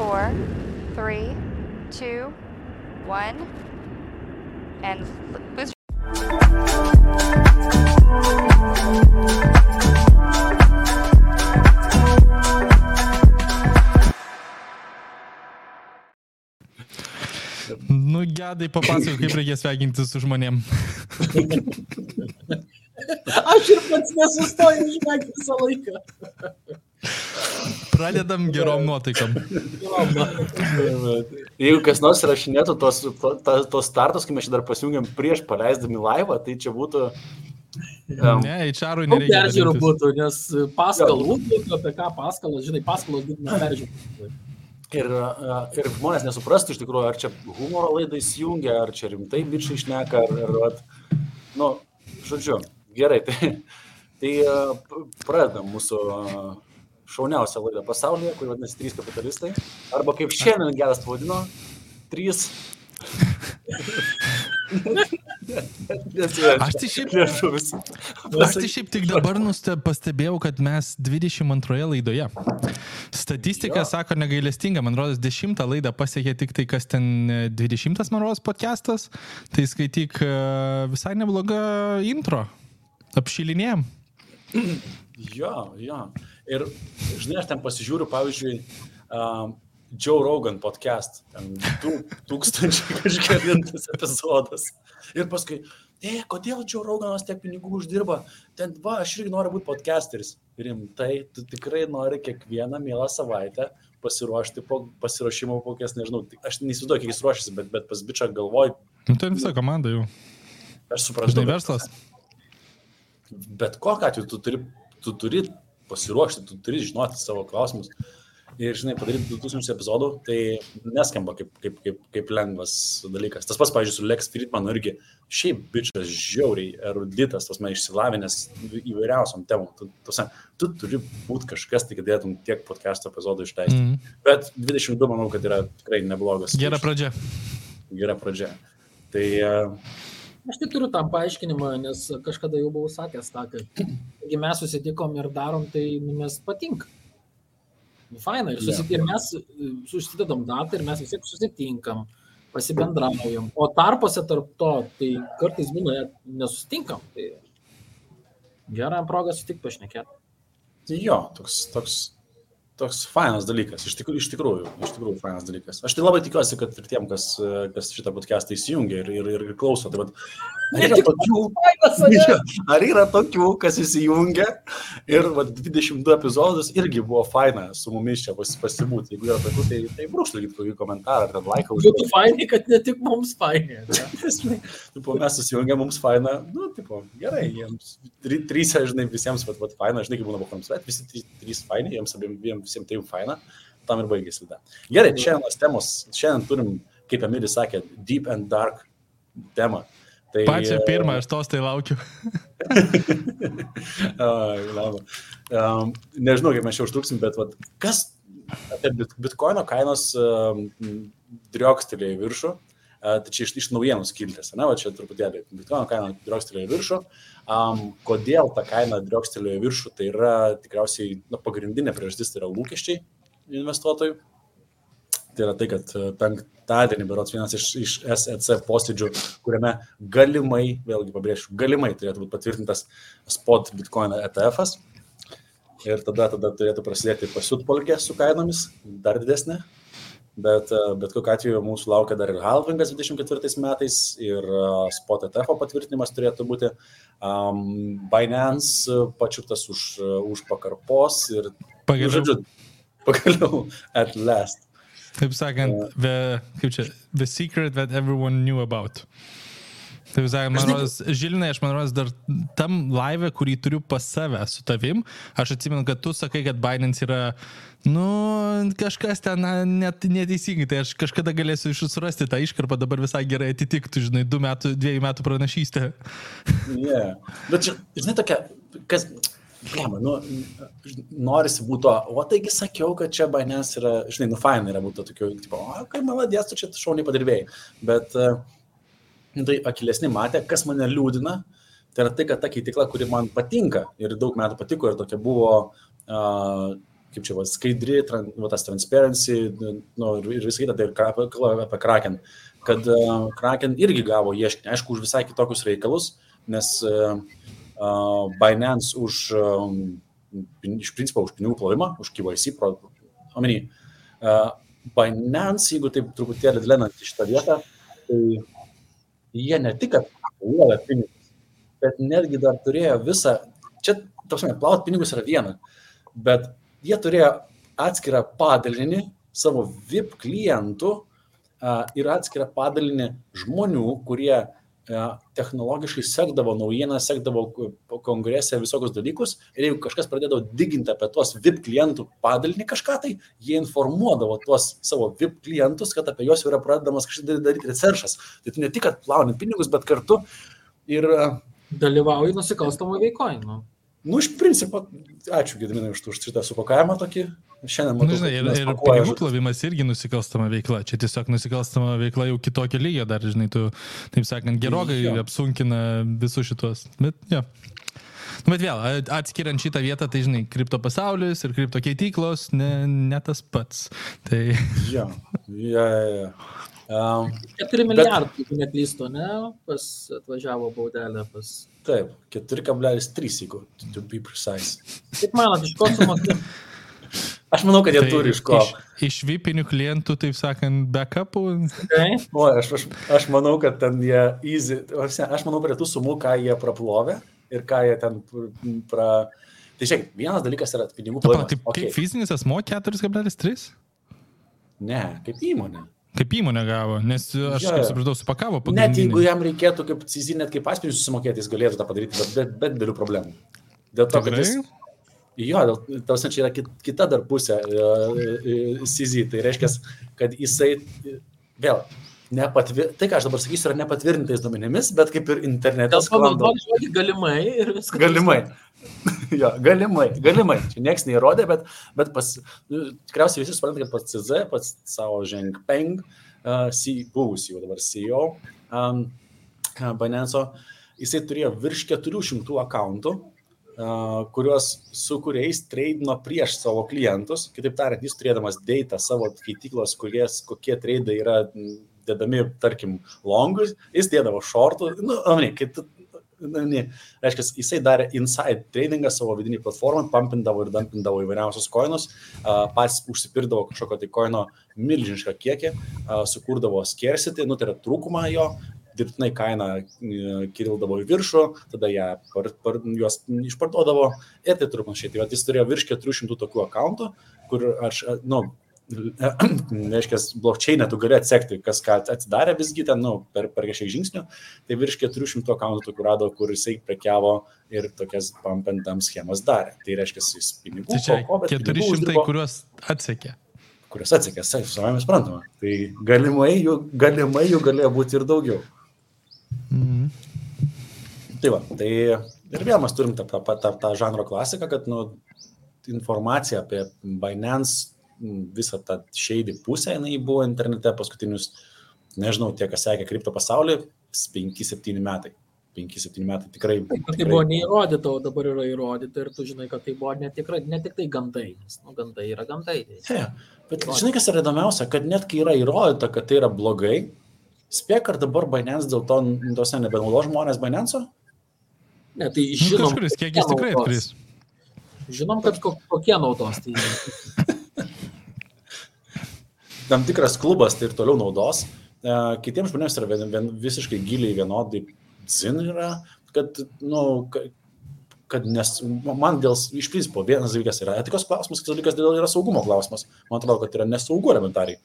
four, three, two, one, and boost. Nu, gedai papasakok, kaip reikia sveikinti su žmonėm. Aš ir pats nesustoju žinoti visą laiką. Pradedam gerom nuotaikom. Jeigu kas nors rašinėtų tos, to, ta- tos startus, kai mes čia dar pasijungiam prieš paleisdami laivą, tai čia būtų... Um, Ne, Daug nereikia. peržiūrų būtų, nes paskalų, būtų, apie ką paskalas, žinai, paskalos būtų neperžiūrų. ir, uh, ir žmonės nesuprastų iš tikrųjų, ar čia humoro laidai įsijungia, ar čia rimtai bičiai išneka, ar, ar, ar nu, žodžiu, gerai, tai, tai uh, pradedam mūsų uh, šauniausią laidą pasaulyje, kuri vadinasi Trys kapitalistai, arba kaip šiandien geras pavadino, Trys. Aš tai šiaip- Lietuvis. Aš tai šiaip tik dabar nuste, pastebėjau, kad mes 22 laidoje. Statistika Jo. sako negailestinga, man rodos, 10 laidą pasiekė tik tai, kas ten e, 20 man rodos podcastas. Tai skaityk e, visai nebloga intro. Apšilinėjom. Jo, jo. Ir, žinai, aš ten pasižiūriu, pavyzdžiui, um, Joe Rogan podcast, ten du tūkstančiai kažkėlintas epizodas. Ir paskui, e, kodėl Joe Roganas tiek pinigų uždirba? Ten, va, aš irgi noriu būti podcasteris. Rimtai, tu tikrai nori kiekvieną mielą savaitę pasiruošti po pasiruošimo po kokias, nežinau, aš neįsivaizduoju, kiek jis ruošiasi, bet, bet pas bičią galvoj, Nu, ten visa komanda jau. aš suprantu. Bet- verslas. bet kokiu atveju tu turi, tu turi pasiruošti, tu turi žinoti savo klausimus. Ir, žinai, padaryti 2000 epizodų, tai neskamba kaip, kaip, kaip, kaip lengvas dalykas. Tas pats, pavyzdžiui, su Lex Friedmanu irgi šiaip bičias žiauriai eruditas, tas man išsilavinęs įvairiausiam temom. Tu, tuose, tu turi būti kažkas, tai kad galėtum tiek podcast epizodų išleisti. Mm. Mm. Bet 22 manau, kad yra tikrai neblogas. Gera pradžia. Gera pradžia. Tai uh, Aš tai turiu tam paaiškinimą, nes kažkada jau buvau sakęs tą, kad jeigu mes susitikom ir darom, tai nu, mes patinka. Nu, Faina, ir, susit... ir mes e, susidedam datą ir mes vis tiek susitinkam, pasibendraujam. O tarpose tarp to, tai kartais būna nesusitinkam. Tai gerą progą sutikti pašnekėti. Tai jo, toks, toks, toks fainas dalykas, iš tikrųjų, iš tikrųjų, iš tikrųjų fainas dalykas. Aš tai labai tikiuosi, kad ir tiem, kas, kas šitą podcastą įsijungia ir, ir, ir klauso, tai vat, ar, yra tokių, ar yra tokių, kas įsijungia ir vat, 22 epizodus irgi buvo faina su mumis čia pas, pasibūti. Jeigu yra tokių, tai, tai brūkštelkit kokį komentarą ar ten laiką Būtų fainai, kad ne tik mums fainai. mes susijungiam, mums faina, nu, tipo, gerai, jiems try- trys, žinai, visiems, vat, vat, faina, žinai, kaip būna vakarams, bet visi trys, faini, jiems abiem, abiem visiems tai faina, tam ir baigėsi laida. Gerai, šiandienos temos, šiandien turim, kaip Emilis sakė, deep and dark temą. Tai, Pačią pirmą, aš tos tai laukiu. Um, nežinau, kaip mes čia užtruksim, bet vat, kas apie bit- bitkoino kainos um, driokstelėjo į viršų, tai čia iš, iš naujienų skiltės, ne, va čia truputėlį bitkoino kaina driokstelėjo į viršų. Um, kodėl ta kaina driokstelėjo į viršų, tai yra tikriausiai na, pagrindinė priežastis, tai yra lūkesčiai investuotojų. Tai yra tai, kad e, penktadienį, berots vienas iš, iš SEC posėdžių, kuriame galimai, vėlgi pabrėšiu, galimai turėtų būti patvirtintas spot Bitcoin ETF. -as. Ir tada, tada turėtų prasidėti pasiutpolkė su kainomis, dar didesnė. Bet, e, bet kokiu atveju mūsų laukia dar ir halvingas 24 metais ir e, spot ETF patvirtinimas turėtų būti. Um, Binance e, pačiuptas už, už pakarpos ir, Pagaliau, žodžiu, pagaliau, at last. taip sakant, the, kaip čia, the secret that everyone knew about. Taip sakant, man Žinai- rodos, Žilinai, aš man rodos dar tam live, kurį turiu pas save su tavim, aš atsimenu, kad tu sakai, kad Binance yra, nu, kažkas ten net neteisingai, tai aš kažkada galėsiu surasti tą iškarpą, dabar visai gerai atitiktų, žinai, du metų, dviejų metų pranašystę. Yeah. Bet, čia, žinai, tokia, kas, blema, nu, norisi būti, to, o taigi sakiau, kad čia bainės yra, žinai, nu, fainai yra būti tokiu, tipo, o, kai maladės, tu čia šauniai padirbėjai. Bet, nu, tai akilesni matė, kas mane liūdina, tai yra tai, kad ta keitikla, kuri man patinka ir daug metų patiko ir tokia buvo uh, kaip čia, va, skaidri, tran, va, tas transparency, nu, ir, ir visai tada ir ką- apie Kraken, kad uh, Kraken irgi gavo ieškinį, aišku, už visai kitokius reikalus, nes uh, uh, Binance už, um, iš principo, už pinigų plovimą, už KYC, omeny, uh, Binance, jeigu taip truputėlį lenant į šitą vietą, tai jie ne tik, kad plovė pinigus, bet netgi dar turėjo visą, čia, tarsi, plauti pinigus yra viena, bet jie turėjo atskirą padalinį savo VIP klientų ir atskirą padalinį žmonių, kurie technologiškai sekdavo naujieną, sekdavo ko- kongrese visokius dalykus ir jeigu kažkas pradėdavo diginti apie tuos VIP klientų padalinį kažką, tai jie informuodavo tuos savo VIP klientus, kad apie juos yra pradedamas kažkaip daryti researchas. Tai ne tik, kad plauni pinigus, bet kartu ir a, Dalyvauji nusikalstamo veikoje. Nu. Nu, iš principo, ačiū Gediminai už, už šitą supakavimą tokį. Šiandien Na, matau, žinai, kad ir, ir pinigų plovimas irgi nusikalstama veikla. Čia tiesiog nusikalstama veikla jau kitokio lygio dar, žinai, tu, taip sakant, gerokai Jo. apsunkina visus šitos. Bet, jo. Nu, bet vėl, atskiriant šitą vietą, tai, žinai, kripto pasaulis ir kripto keityklos ne, ne tas pats. Tai, Jo, ja, ja, ja. Um, 4 milijardai, jeigu neklystu, ne, pas atvažiavo baudelė pas. Taip, 4,3 jeigu, to be precise. Kaip manot, iš ko sumokė? Aš manau, kad jie tai turi iš ko. Iš, iš vipinių klientų, taip sakant, backupų. Okay. O, aš, aš, aš manau, kad ten jie easy. Aš manau, prie tų sumų, ką jie praplovė ir ką jie ten pr- pra... Tai žiūrėk, vienas dalykas yra pinigų plovimas. taip, okay. Okay. Kaip fizinis asmo 4,3? Ne, kaip įmonė. Kaip įmonė gavo, nes aš, Jo, kaip supratau, supakavo Net pagrindinį. jeigu jam reikėtų kaip CZ, net kaip asmenys susimokėti, jis galėtų tą padaryti, bet be, be didelių problemų. Dėl to, kad jis, Tikrai? Jo, dėl to, čia yra kit- kita dar pusė e, CZ. Tai reiškia, kad jisai e, vėl nepatvir... Tai, ką aš dabar sakysiu, yra nepatvirtintais duomenimis, bet kaip ir internetas. sklando- naudoti žodį galimai ir viskas. Galimai. jo, galimai, galimai. Čia niekas neįrodė, bet, bet pas, nu, tikriausiai visi supranta, kad pats CZ, pats savo Žengpeng, uh, buvusi jau dabar CEO um, Binance, jisai turėjo virš 400 akantų, uh, kuriuos su kuriais treidino prieš savo klientus. Kitaip tariant, jis turėdamas data savo skaityklos, kuries, kokie treidai yra dedami, tarkim, longus, jis dėdavo šortų, nu, ne, kai tu na, ne, reiškia, jisai darė inside tradingą savo vidinį platformą, pampindavo ir dampindavo įvairiausius koinus, pats užsipirdavo kažkokio tai koino milžinišką kiekį, sukurdavo scarcity, nu tai yra trūkumą jo, dirbtinai kaina e, kildavo į viršų, tada ją par, par, juos išparduodavo ir tai turi panašiai. Tai jis turėjo virš 400 tokių akantų, kur aš, e, nu, reiškia, blokčiai tu gali atsekti, kas ką atsidarė visgi ten, nu, per, per kažkiek žingsnių, tai virš 400 akantų tokių rado, kur jisai prekiavo ir tokias pampentam schemas darė. Tai reiškia, jis pinigų, Tai čia ko- ko, bet pinigų 400, uždirbo, kuriuos atsekė. kurias atsekė, savame suprantama. Tai galimai jų, galimai jų galėjo būti ir daugiau. Mhm. Tai va, tai ir vėl mes turim tą, tą, tą, tą žanro klasiką, kad nu, informacija apie Binance, visą tą šeidį pusę, jinai buvo internete paskutinius, nežinau, tie, kas sekė kripto pasaulį, 5-7 metai. 5-7 metai tikrai. Kad tai tikrai buvo neįrodyta, o dabar yra įrodyta ir tu žinai, kad tai buvo netikrai, ne tik tai gandai, nes nu, gandai yra gandai. Ja, bet žinai, kas yra įdomiausia, kad net kai yra įrodyta, kad tai yra blogai, spėk, ar dabar Binance dėl to, tose nebenaudo žmonės Binance? Ne, tai Nu, žinom, kažkuris kiekis tikrai atkris. žinom, kad ko- kokie naudos. Tai tam tikras klubas tai ir toliau naudos. E, Kitiems žmonėms yra vien, vien, visiškai giliai vienodai zin yra, kad, nu, ka- kad nes, man dėl, iš principo, vienas dalykas yra etikos klausimas, kitas dalykas dėl yra saugumo klausimas. Man atrodo, kad yra nesaugu elementariai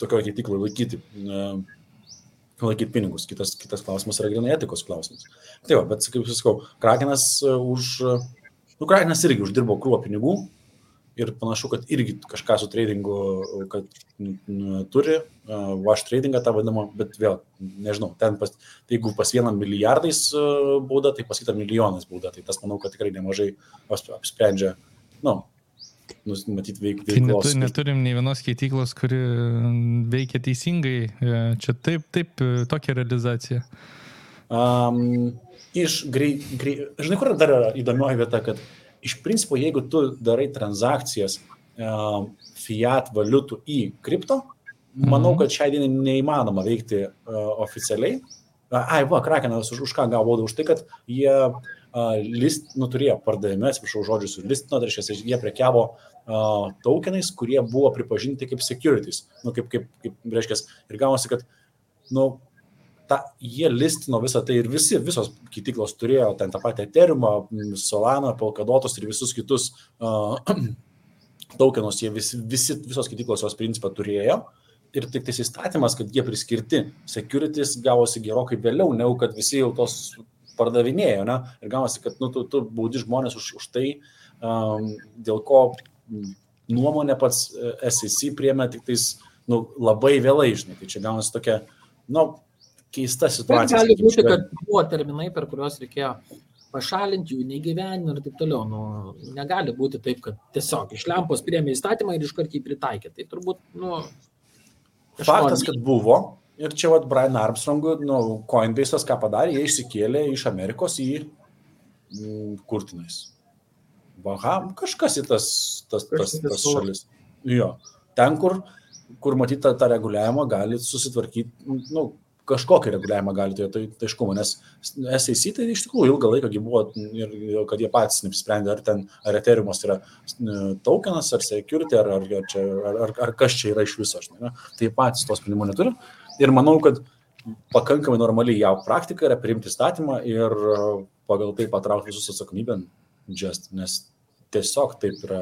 tokio keitiklai laikyti, e, laikyti pinigus. Kitas, kitas klausimas yra grinai etikos klausimas. Tai va, bet kaip sakau, Krakenas e, už, nu, Krakenas irgi uždirbo krūvą pinigų, ir panašu, kad irgi kažką su tradingu, kad turi, uh, wash tradingą tą vadinamą, bet vėl, nežinau, ten pas, tai jeigu pas vieną milijardais uh, bauda, tai pas kitą milijonais bauda, tai tas manau, kad tikrai nemažai aps- apsprendžia, nu, nus- matyt, veik, Tai netu, neturim nei vienos keityklos, kuri veikia teisingai. E, Čia taip, taip, e, tokia realizacija. Um, iš grei, grei, žinai, kur dar yra įdomioji vieta, kad iš principo, jeigu tu darai transakcijas uh, fiat valiutų į kripto, manau, kad šiai dienai neįmanoma veikti uh, oficialiai. Uh, ai, va, Krakenas už, už ką gavo baudą? Už tai, kad jie uh, list, nu, turėjo pardavime, atsiprašau žodžius, listino, tai reiškia, jie prekiavo uh, tokenais, kurie buvo pripažinti kaip securities. Nu, kaip, kaip, kaip reiškia, ir gavosi, kad, nu, ta, jie listino visą tai ir visi, visos kitiklos turėjo ten tą patį Ethereumą, Solana, Polkadotus ir visus kitus uh, tokenus, jie visi, visi, visos kitiklos jos principą turėjo. Ir tik tas įstatymas, kad jie priskirti securities gavosi gerokai vėliau, negu kad visi jau tos pardavinėjo, ne? Ir gavosi, kad nu, tu, tu baudi žmonės už, už tai, um, dėl ko nuomonė pats SEC priemė tik tais nu, labai vėlai, žinai. Tai čia gavosi tokia, nu, keista situacija. Bet gali būti, kad buvo terminai, per kuriuos reikėjo pašalinti jų neįgyveninti ir taip toliau. Nu, negali būti taip, kad tiesiog iš lempos priemė įstatymą ir iš karto jį pritaikė. Tai turbūt, nu. Faktas, kad buvo. Ir čia vat Brian Armstrong, nu, Coinbase'as ką padarė, jie išsikėlė iš Amerikos į mm, kurtinais. Vaha, kažkas į tas, tas, tas, tas šalis. Jo. Ten, kur, kur matyti tą, tą reguliavimą, gali susitvarkyti, nu, kažkokį reguliavimą gali turėti aiškumą, nes SAC tai iš tikrųjų ilgą laiką buvo ir kad jie patys neapsprendė, ar ten, ar Ethereum yra tokenas, ar security, ar, ar, čia, ar, ar, ar kas čia yra iš viso, žinai, tai patys tos sprendimų neturi. Ir manau, kad pakankamai normaliai jau praktika yra priimti statymą ir pagal tai patraukti visus atsakomybę, just, nes tiesiog taip yra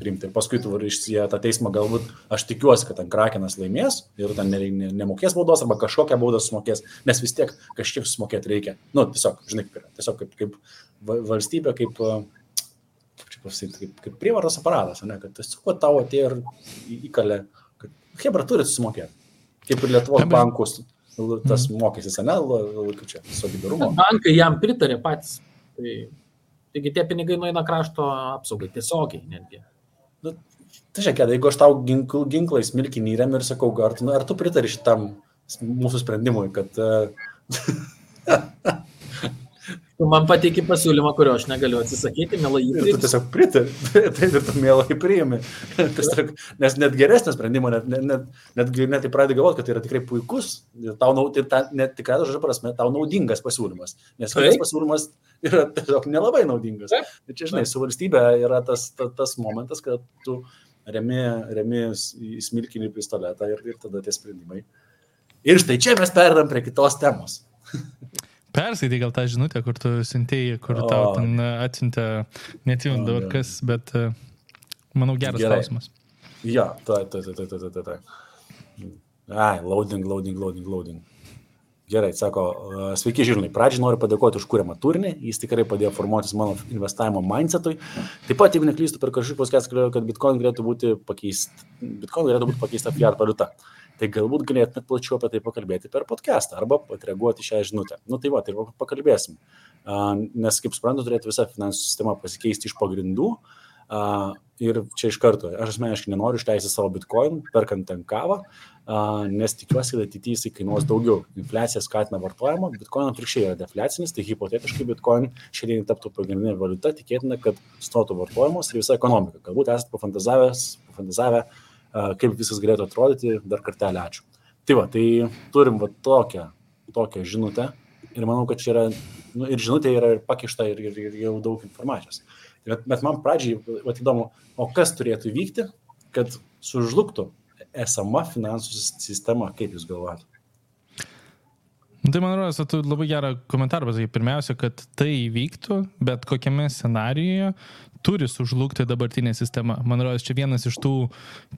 priimti. Ir paskui tu išsijė tą teismą, galbūt aš tikiuosi, kad ten Krakenas laimės ir ten nemokės baudos arba kažkokią baudą sumokės, nes vis tiek kažkiek sumokėti reikia. Nu, tiesiog, žinai, kaip yra. Tiesiog kaip, kaip valstybė, kaip, kaip kaip, kaip prievaros aparatas, ne, kad tiesiog tavo atėjo ir įkalė, kad Hebra turi susimokėti. Kaip ir Lietuvos bankus, tas mokestis, ne, kaip čia, solidarumo. Bankai jam pritarė patys. Tai Taigi tie pinigai nueina krašto apsaugai, tiesiogiai netgi. Nu, tai žiūrėk, jeigu aš tau ginkl, ginklais milkinį įrem ir sakau, ar tu, ar tu pritari šitam mūsų sprendimui, kad... tu man pateiki pasiūlymą, kurio aš negaliu atsisakyti, mielai jį priimti. Tu tiesiog pritari, tai ir tu mielai priimi. Nes net geresnio sprendimo, net, net, net, net, net tai pradedi galvoti, kad tai yra tikrai puikus, tau, tai ta, net tikrai žodžio prasme, tau naudingas pasiūlymas. Nes kitas pasiūlymas yra tiesiog nelabai naudingas. Ir čia, žinai, su valstybė yra tas, tas, tas momentas, kad tu remi, remi į smilkinį pistoletą ir, ir tada tie sprendimai. Ir štai čia mes perdam prie kitos temos. Perskaitai gal tą žinutę, kur tu siuntėjai, kur o, tau ten atsiuntė, neatsimenu dabar kas, bet manau geras Gerai. klausimas. Jo, tai, tai, tai, tai, tai, tai. Ai, loading, loading, loading, loading. Gerai, sako, sveiki žirnai, pradžiai noriu padėkoti už kūriamą turinį, jis tikrai padėjo formuotis mano investavimo mindsetui. Taip pat, jeigu neklystu, per kažkokį paskęs kalbėjau, kad Bitcoin galėtų būti pakeista, Bitcoin galėtų būti pakeista fiat valiuta. Tai galbūt galėtumėt plačiau apie tai pakalbėti per podcastą arba atreaguoti šią žinutę. Nu tai va, tai pakalbėsim. Nes, kaip suprantu, turėtų visa finansų sistema pasikeisti iš pagrindų. Ir čia iš karto, aš asmeniškai nenoriu išleisti savo bitcoin, perkant ten kavą, nes tikiuosi, kad ateityje jisai kainuos daugiau. Infliacija skatina vartojimą, bitcoin atvirkščiai yra defliacinis, tai hipotetiškai bitcoin šiandien taptų pagrindinė valiuta, tikėtina, kad stotų vartojimas ir visa ekonomika. Galbūt esate pafantazavę kaip viskas galėtų atrodyti, dar kartelį ačiū. Tai va, tai turim va tokią, tokią žinutę ir manau, kad čia yra, nu, ir žinutė yra ir pakišta ir, ir, ir jau daug informacijos. Bet, bet man pradžiai, va įdomu, o kas turėtų vykti, kad sužlugtų esama finansų sistema, kaip jūs galvojate? Nu, tai man atrodo, tu labai gerą komentarą pasakai. Pirmiausia, kad tai įvyktų, bet kokiame scenarijoje turi sužlugti dabartinė sistema. Man rodos, čia vienas iš tų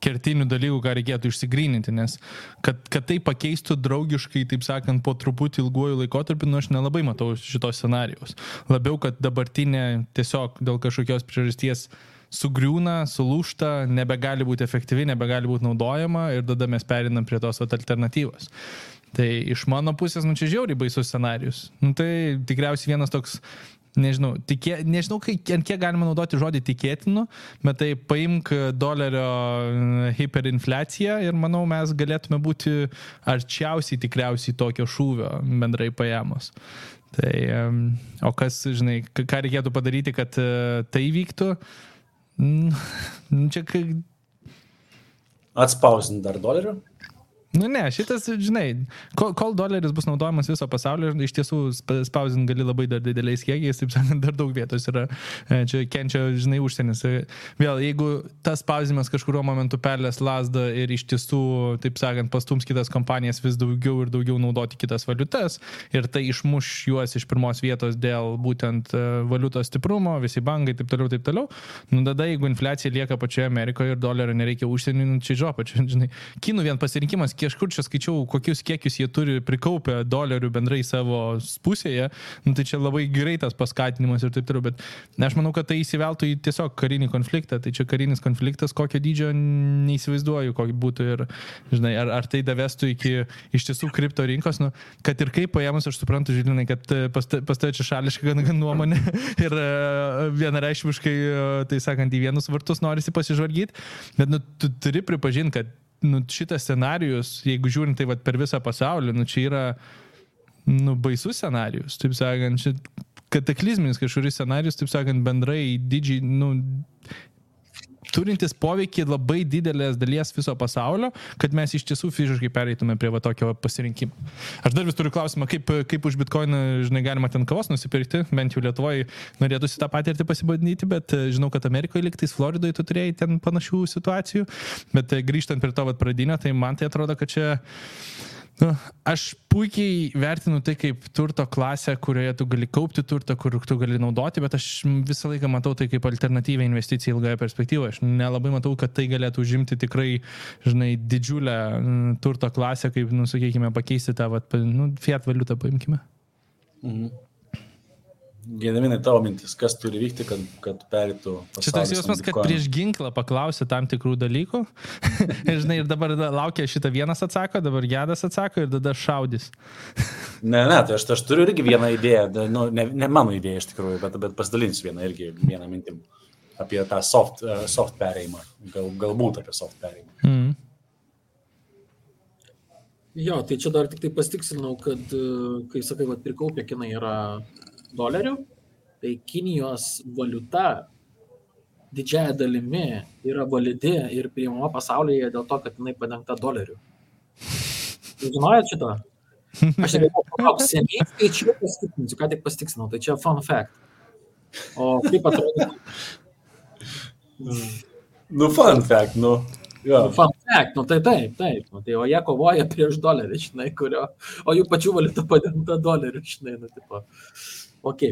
kertinių dalykų, ką reikėtų išsigryninti, nes kad, kad tai pakeistų draugiškai, taip sakant, po truputį ilguoju laikotarpiu, nu aš nelabai matau šitos scenarijos. Labiau, kad dabartinė tiesiog dėl kažkokios priežasties sugriūna, sulūšta, nebegali būti efektyvi, nebegali būti naudojama ir tada mes perinam prie tos alternatyvos. Tai iš mano pusės, nu čia žiauriai baisus scenarius. Nu, tai tikriausiai vienas toks nežinau, tikė, nežinau, ant kiek galima naudoti žodį tikėtinu, bet tai paimk dolerio e, hiperinfliaciją ir manau mes galėtume būti arčiausiai tikriausiai tokio šūvio bendrai paėmus. Tai, o kas, žinai, ką reikėtų padaryti, kad e, tai vyktų? Mm, Čia kai Atspausint dar dolerių? Nu ne, šitas, žinai, kol, kol doleris bus naudojamas viso pasaulio, iš tiesų spa- spausdint gali labai dar dideliais kiekiais, taip sakant, dar daug vietos yra. E, Čia kenčia, žinai, užsienis. E, Vėl, jeigu tas spausdinimas kažkurio momentu perlės lasdą ir iš tiesų, taip sakant, pastums kitas kompanijas vis daugiau ir daugiau naudoti kitas valiutas ir tai išmuš juos iš pirmos vietos dėl būtent e, valiutos stiprumo, visi bankai, taip toliau, taip toliau, nu tada jeigu infliacija lieka pačioje Amerikoje ir dolerio nereikia užsienį, nu, čia žopa, čia, žinai, kinų vien pasirinkimas, kažkur čia skaičiau, kokius kiekius jie turi prikaupę dolerių bendrai savo pusėje, nu, tai čia labai greitas paskatinimas ir taip toliau, bet ne, aš manau, kad tai įsiveltų į tiesiog karinį konfliktą, tai čia karinis konfliktas, kokio dydžio neįsivaizduoju, kokį būtų ir, žinai, ar, ar tai davestų iki iš tiesų kripto rinkos, nu, kad ir kaip paėmus, aš suprantu, Žilinai, kad e, pas ta- pas tave čia šališka gan, gan nuomonė ir e, vienareišmiškai, e, tai sakant, į vienus vartus norisi pasižvalgyti, bet nu, tu turi pripažinti, kad nu, šitas scenarius, jeigu žiūrint tai vat, per visą pasaulį, nu, čia yra nu, baisus scenarius, taip sakant, čia kataklizminis kažkuris scenarius, taip sakant, bendrai didžiai, nu, turintis poveikį labai didelės dalies viso pasaulio, kad mes iš tiesų fiziškai pereitume prie va tokio pasirinkimo. Aš dar vis turiu klausimą, kaip, kaip už bitkoiną, žinai, galima ten kavos nusipirkti, bent jau Lietuvoje norėtųsi tą patirtį pasibandyti, bet e, žinau, kad Amerikoje liktais Floridoje tu turėjai ten panašių situacijų, bet e, grįžtant prie to vat pradinio, tai man tai atrodo, kad čia Nu, aš puikiai vertinu tai kaip turto klasę, kurioje tu gali kaupti turtą, kur tu gali naudoti, bet aš visą laiką matau tai kaip alternatyvę investiciją ilgoje perspektyvoje. Aš nelabai matau, kad tai galėtų užimti tikrai, žinai, didžiulę mm, turto klasę, kaip, nu, sakykime, pakeisti tą, vat, nu, fiat valiutą paimkime. Gėdaminai tavo mintis, kas turi vykti, kad, kad perėtų Čia toks jausmas, kad prieš ginklą paklausė tam tikrų dalykų. ir, žinai, ir dabar da- laukia šitą vienas atsako, dabar gedas atsako ir tada šaudys. Ne, ne, tai aš, aš turiu irgi vieną idėją, nu, ne, ne mano idėja iš tikrųjų, bet, bet pasidalinsiu vieną irgi vieną mintim apie tą soft, uh, soft perėjimą, Gal, galbūt apie soft perėjimą. Mm. Jo, tai čia dar tik tai pastiksinau, kad e, kai sakai, kad prikaupė kinai yra dolerių, tai Kinijos valiuta didžiaja dalimi yra validi ir priimama pasaulyje dėl to, kad jinai padengta doleriu. Jūs žinojot šito? Aš tik palauk, seniai skaičiu, pasitikinsiu, ką tik pastiksinau, tai čia fun fact. O kaip atrodo? Nu, fun fact, nu. Jo. Nu, Fun fact, nu tai taip, taip. Nu, tai o jie kovoja prieš dolerį, žinai, kurio, o jų pačių valiuta padengta doleriu, žinai, nu, tipo. Ok.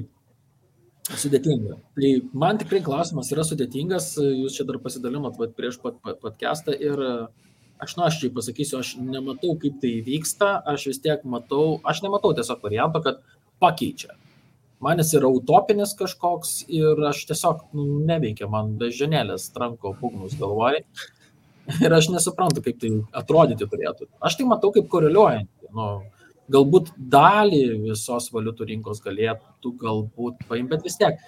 Sudėtinga. Tai man tikrai klausimas yra sudėtingas, jūs čia dar pasidalinot vat, prieš pat, podcastą ir e, aš nuoširdžiai pasakysiu, aš nematau, kaip tai vyksta, aš vis tiek matau, aš nematau tiesiog varianto, kad pakeičia. Man jis yra utopinis kažkoks ir aš tiesiog nu, neveikia, man bežionėlės tranko būgnus galvoj. Ir aš nesuprantu, kaip tai atrodyti turėtų. Aš tai matau kaip koreliuojantį. Nu, galbūt dalį visos valiutų rinkos galėtų galbūt paimti, bet vis tiek.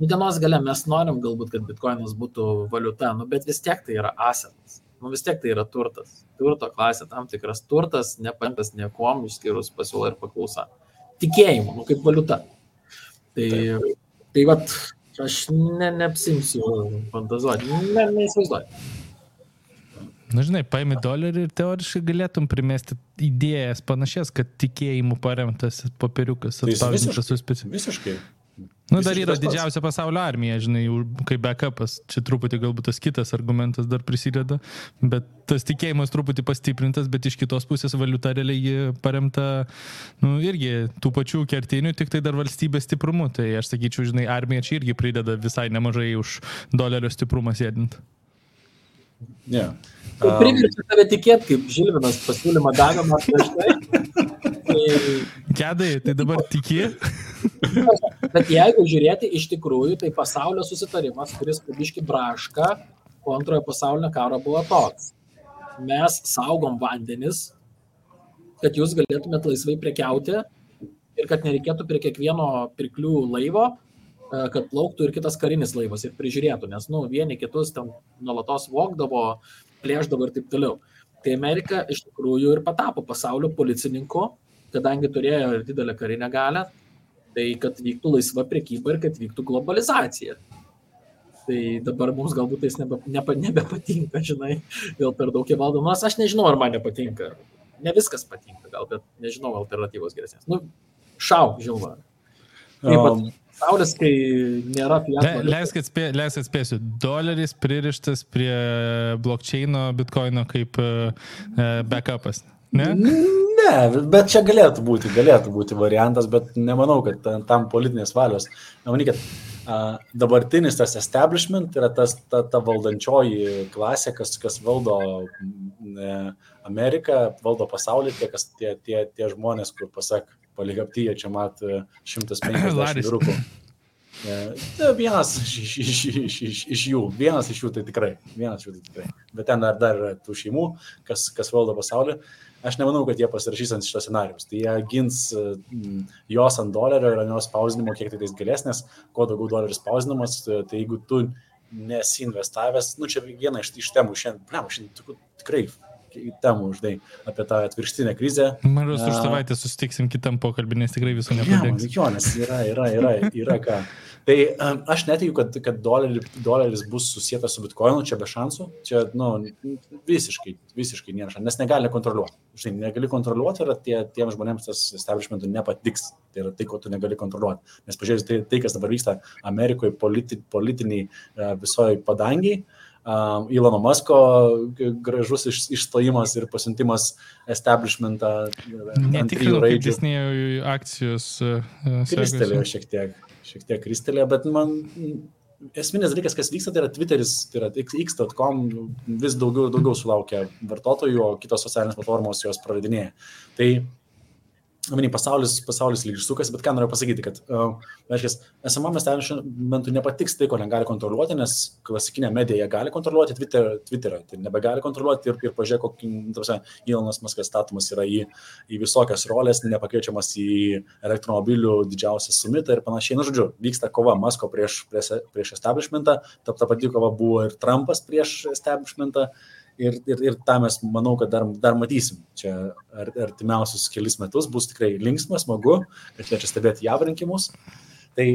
Nu, dienos gale mes norim galbūt, kad bitkoinas būtų valiuta, nu, bet vis tiek tai yra asetas. Nu, vis tiek tai yra turtas. Turto klasė, tam tikras turtas, nepaimtas niekuom, išskyrus pasiūlą ir paklausą. Tikėjimu, nu, kaip valiuta. Tai, tai vat, aš ne, neapsimsiu fantazuoti, ne, neįsivaizduoju. Na, žinai, paimi dolerį ir teoriškai galėtum primesti idėjas panašias, kad tikėjimu paremtas popieriukas Tai atspausdintas visiškai- su specifika. Visiškai. Nu, dar yra didžiausia pasaulio armija, žinai, kaip backupas. Čia truputį galbūt tas kitas argumentas dar prisideda, bet tas tikėjimas truputį pastiprintas, bet iš kitos pusės valiuta realiai paremta, nu, irgi tų pačių kertinių, tik tai dar valstybės stiprumu. Tai aš sakyčiau, žinai, armija čia irgi prideda visai nemažai už dolerio stiprumą sėdint. Yeah. Um, Priverčiu tave tikėti, kaip Žilvinas pasiūlymą davė man prieš tai. Kedai, tai dabar tiki? bet jeigu žiūrėti iš tikrųjų, tai pasaulio susitarimas, kuris pabiški braška po antrojo pasaulinio karo buvo toks. Mes saugom vandenis, kad jūs galėtumėt laisvai prekiauti ir kad nereikėtų prie kiekvieno pirklių laivo, kad plauktų ir kitas karinis laivas ir prižiūrėtų, nes nu, vieni kitus ten nuolatos vokdavo, plėždavo ir taip toliau. Tai Amerika iš tikrųjų ir patapo pasaulio policininku, kadangi turėjo ir didelę karinę galę, tai kad vyktų laisva priekyba ir kad vyktų globalizacija. Tai dabar mums galbūt tai nebe, nebe, nebepatinka, žinai, dėl per daug įvaldomas. Aš nežinau, ar man nepatinka. Ne viskas patinka, gal, bet nežinau alternatyvos geresnės. Nu, šau, žinoma. Taip pat pasaulis, kai nėra Le, fiat. leisk, atspė, leisk atspėsiu. Doleris pririštas prie blokčeino, bitkoino kaip uh, backupas. Ne? Ne, bet čia galėtų būti, galėtų būti variantas, bet nemanau, kad ta- tam politinės valios. Nemanykit, a, dabartinis tas establishment yra tas, ta, ta valdančioji klasė, kas, kas valdo mm, e, Ameriką, valdo pasaulį, tie, kas, tie, tie, tie žmonės, kur pasak, paligaptyje čia mat e, 150 Laris. rūpų. E, tai Vienas iš, iš, iš, iš, iš, jų, vienas iš jų tai tikrai, vienas iš jų tai tikrai. Bet ten dar, dar yra tų šeimų, kas, kas valdo pasaulį. Aš nemanau, kad jie pasirašys ant šito scenarius. Tai jie gins mm, jos ant dolerio ir ant jos spausdinimo, kiek tai tais galės, nes kuo daugiau dolerių spausdinamas, tai jeigu tu nesi investavęs, nu čia viena iš, iš temų šiandien, ne, šiandien tikrai temų, žinai, apie tą atvirkštinę krizę. Mažos už A. savaitę susitiksim kitam pokalbį, nes tikrai visų Ne, nepadėks. jo, nes yra, yra, yra, yra ką. Tai um, aš netikiu, kad, kad doleris, doleris bus susijęs su bitkoinu, čia be šansų, čia nu, visiškai, visiškai nėra šansų, nes negali kontroliuoti. Žinai, negali kontroliuoti ir tie, tiem žmonėms tas establishmentui nepatiks. Tai yra tai, ko tu negali kontroliuoti. Nes pažiūrėjus, tai, tai kas dabar vyksta Amerikoje politi, politiniai uh, visoji padangiai, um, Ilono Masko gražus iš, išstojimas ir pasiuntimas establishmentą. ant Netikrinau, kaip. Disnėjų akcijos. Uh, Kristelėjo šiek tiek, šiek tiek kristelėjo, bet man esminis dalykas, kas vyksta, tai yra Twitteris, tai yra x.com, vis daugiau ir daugiau sulaukia vartotojų, o kitos socialinės platformos jos praradinėja. Tai Mani pasaulis, pasaulis lyg sukas, bet ką noriu pasakyti, kad, uh, reiškia, esamam establishmentui nepatiks tai, ko negali kontroliuoti, nes klasikinė medija gali kontroliuoti, Twitter, Twitter'ą tai nebegali kontroliuoti ir, ir pažiūrėk, kokį, tarsi, Ilonas Maskas statomas yra į, į visokias rolės, nepakviečiamas į elektromobilių didžiausią sumitą ir panašiai. Na, žodžiu, vyksta kova Masko prieš, prieš, prieš establishmentą, ta, ta pati kova buvo ir Trumpas prieš establishmentą. Ir, ir, ir tą mes, manau, kad dar, dar matysim. Čia ar, artimiausius kelius metus bus tikrai linksma, smagu, kad liečia stebėti JAV rinkimus. Tai,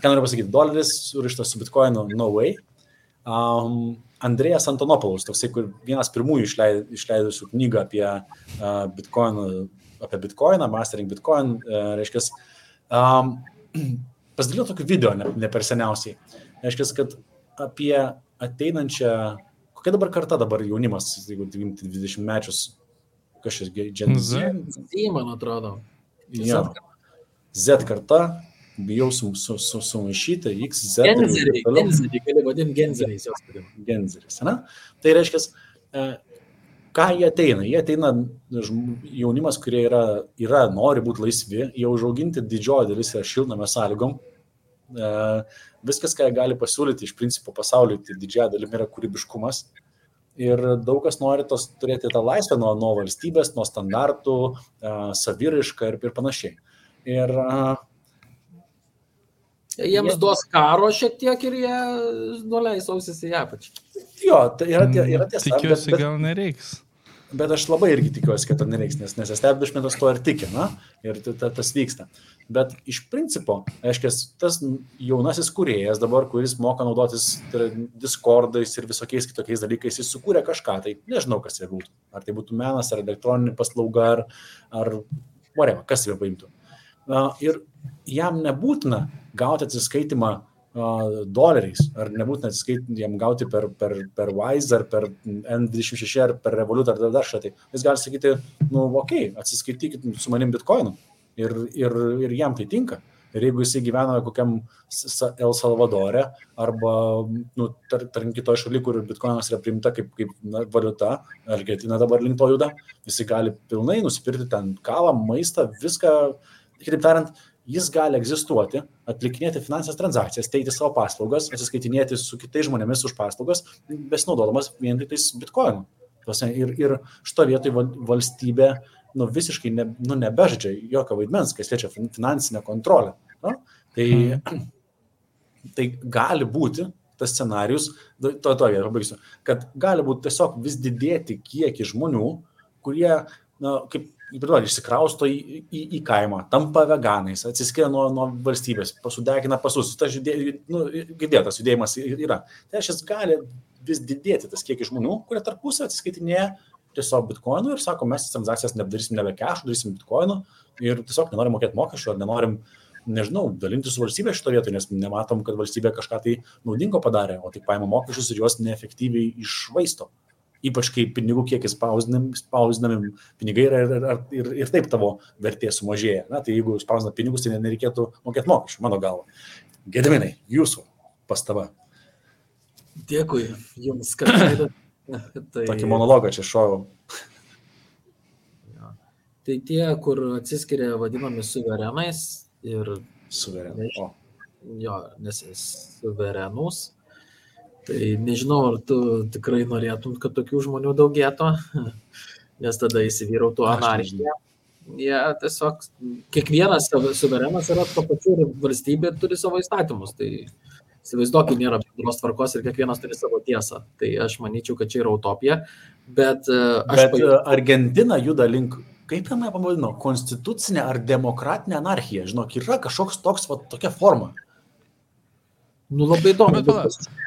ką noriu pasakyti, doleris surištas su bitkoinu, no way. Um, Andrėjas Antonopoulos, toksai, kur vienas pirmųjų išleid, išleidusių knygą apie uh, bitkoiną, apie bitkoiną, mastering bitcoin, uh, reiškia, um, pasidalino tokiu video ne, ne per seniausiai. Reiškia, kad apie ateinančią, kokia dabar karta dabar jaunimas, jeigu 20 mečius, kažkas Gen Z. Z. Man atrodo. Jo. Z karta, bijau su- su- su- sumaišyti, XZ. ir Genzeriai, genzeriai, gali vadinti genzeriais jos turim. Genzeris. Ne? Tai reiškia, e, ką jie ateina? Jie ateina jaunimas, kurie yra, yra nori būti laisvi, jie užauginti didžioji dalis yra šiltnamio sąlygom. E, Viskas, ką jie gali pasiūlyti iš principo pasauliui, tai didžiąją dalimi yra kūrybiškumas. Ir daug kas nori tos, turėti tą laisvę nuo, nuo valstybės, nuo standartų, e, saviraišką ir, ir panašiai. Ir e, Jiems duos karo šiek tiek ir jie nuleis ausis į apačią. jo, tai yra, yra tiesa. bet- Tikiuosi, bet- gal nereiks. Bet aš labai irgi tikiuosi, kad to nereiks, nes, nes establishmentas to ir tikina ir ta, ta, tas vyksta. Bet iš principo, aiškiai, tas jaunasis kuriejas dabar, kuris moka naudotis Discordais ir visokiais kitokiais dalykais, jis sukūrė kažką, tai nežinau, kas tai būtų. Ar tai būtų menas, ar elektroninė paslauga, ar, ar whatever, kas tai paimtų. Na, ir jam nebūtina gauti atsiskaitimą doleriais, ar nebūtina atsiskaitinti jam gauti per, per, per Wise, ar per N26, ar per Revolut, ar dar kažką. Tai jis gali sakyti, nu, okei, okay, atsiskaitykit su manim bitkoinu. Ir, ir, ir jam tai tinka. Ir jeigu jisai gyvena kokiam El Salvadore arba, nu, tar, tarkim, kitoje šalyje, kur bitkoinas yra priimta kaip, kaip na, valiuta, Argentina dabar link to juda, jisai gali pilnai nusipirkti ten kavą, maistą, viską, kitaip tariant, jis gali egzistuoti, atlikinėti finansinės transakcijas, teikti savo paslaugas, atsiskaitinėti su kitais žmonėmis už paslaugas, besinaudodamas vien tik tais bitkoinu. Ir, ir šito vietoj val- valstybė nu, visiškai ne, nu, nebežaidžia jokio vaidmens, kas liečia fin- finansinę kontrolę. Nu? Tai, tai gali būti tas scenarius, to, to, to pabaigsiu, kad gali būti tiesiog vis didėti kiekį žmonių, kurie, na, kaip Įsivaizduoju, išsikrausto į, į, į kaimą, tampa veganais, atsiskiria nuo, nuo valstybės, pasudegina pasus. Tas judė, nu, girdėtas judėjimas yra. Tai reiškia, gali vis didėti tas kiekis žmonių, kurie tarpusavį atsiskaitinėja tiesiog bitkoinų ir sako, mes transakcijas nedarysim nebe kešų, darysim bitkoinų ir tiesiog nenorim mokėti mokesčių ar nenorim, nežinau, dalinti su valstybė šito vietoje, nes nematom, kad valstybė kažką tai naudingo padarė, o tik paima mokesčius ir juos neefektyviai išvaisto ypač kai pinigų kiekis spausdinami, spausdinami pinigai yra ir, ir, ir, ir taip tavo vertė sumažėja. Na, tai jeigu spausdina pinigus, tai nereikėtų mokėti mokesčių, mano galva. Gediminai, jūsų pastaba. Dėkui Jums, kad tai... Tokį monologą čia šovau. Ja. Tai tie, kur atsiskiria vadinami suverenais ir... Suverenai. Jo, nes suverenus Tai nežinau, ar tu tikrai norėtum, kad tokių žmonių daugėtų, nes tada įsivyrautų anarchija. Jie ja, tiesiog, kiekvienas suverenas yra to pačiu ir valstybė turi savo įstatymus. Tai įsivaizduokit, nėra bendros tvarkos ir kiekvienas turi savo tiesą. Tai aš manyčiau, kad čia yra utopija. Bet, e, bet pajau... E, Argentina juda link, kaip ten pavadino, konstitucinė ar demokratinė anarchija. Žinok, yra kažkoks toks, va, tokia forma. Nu labai įdomu. Bet,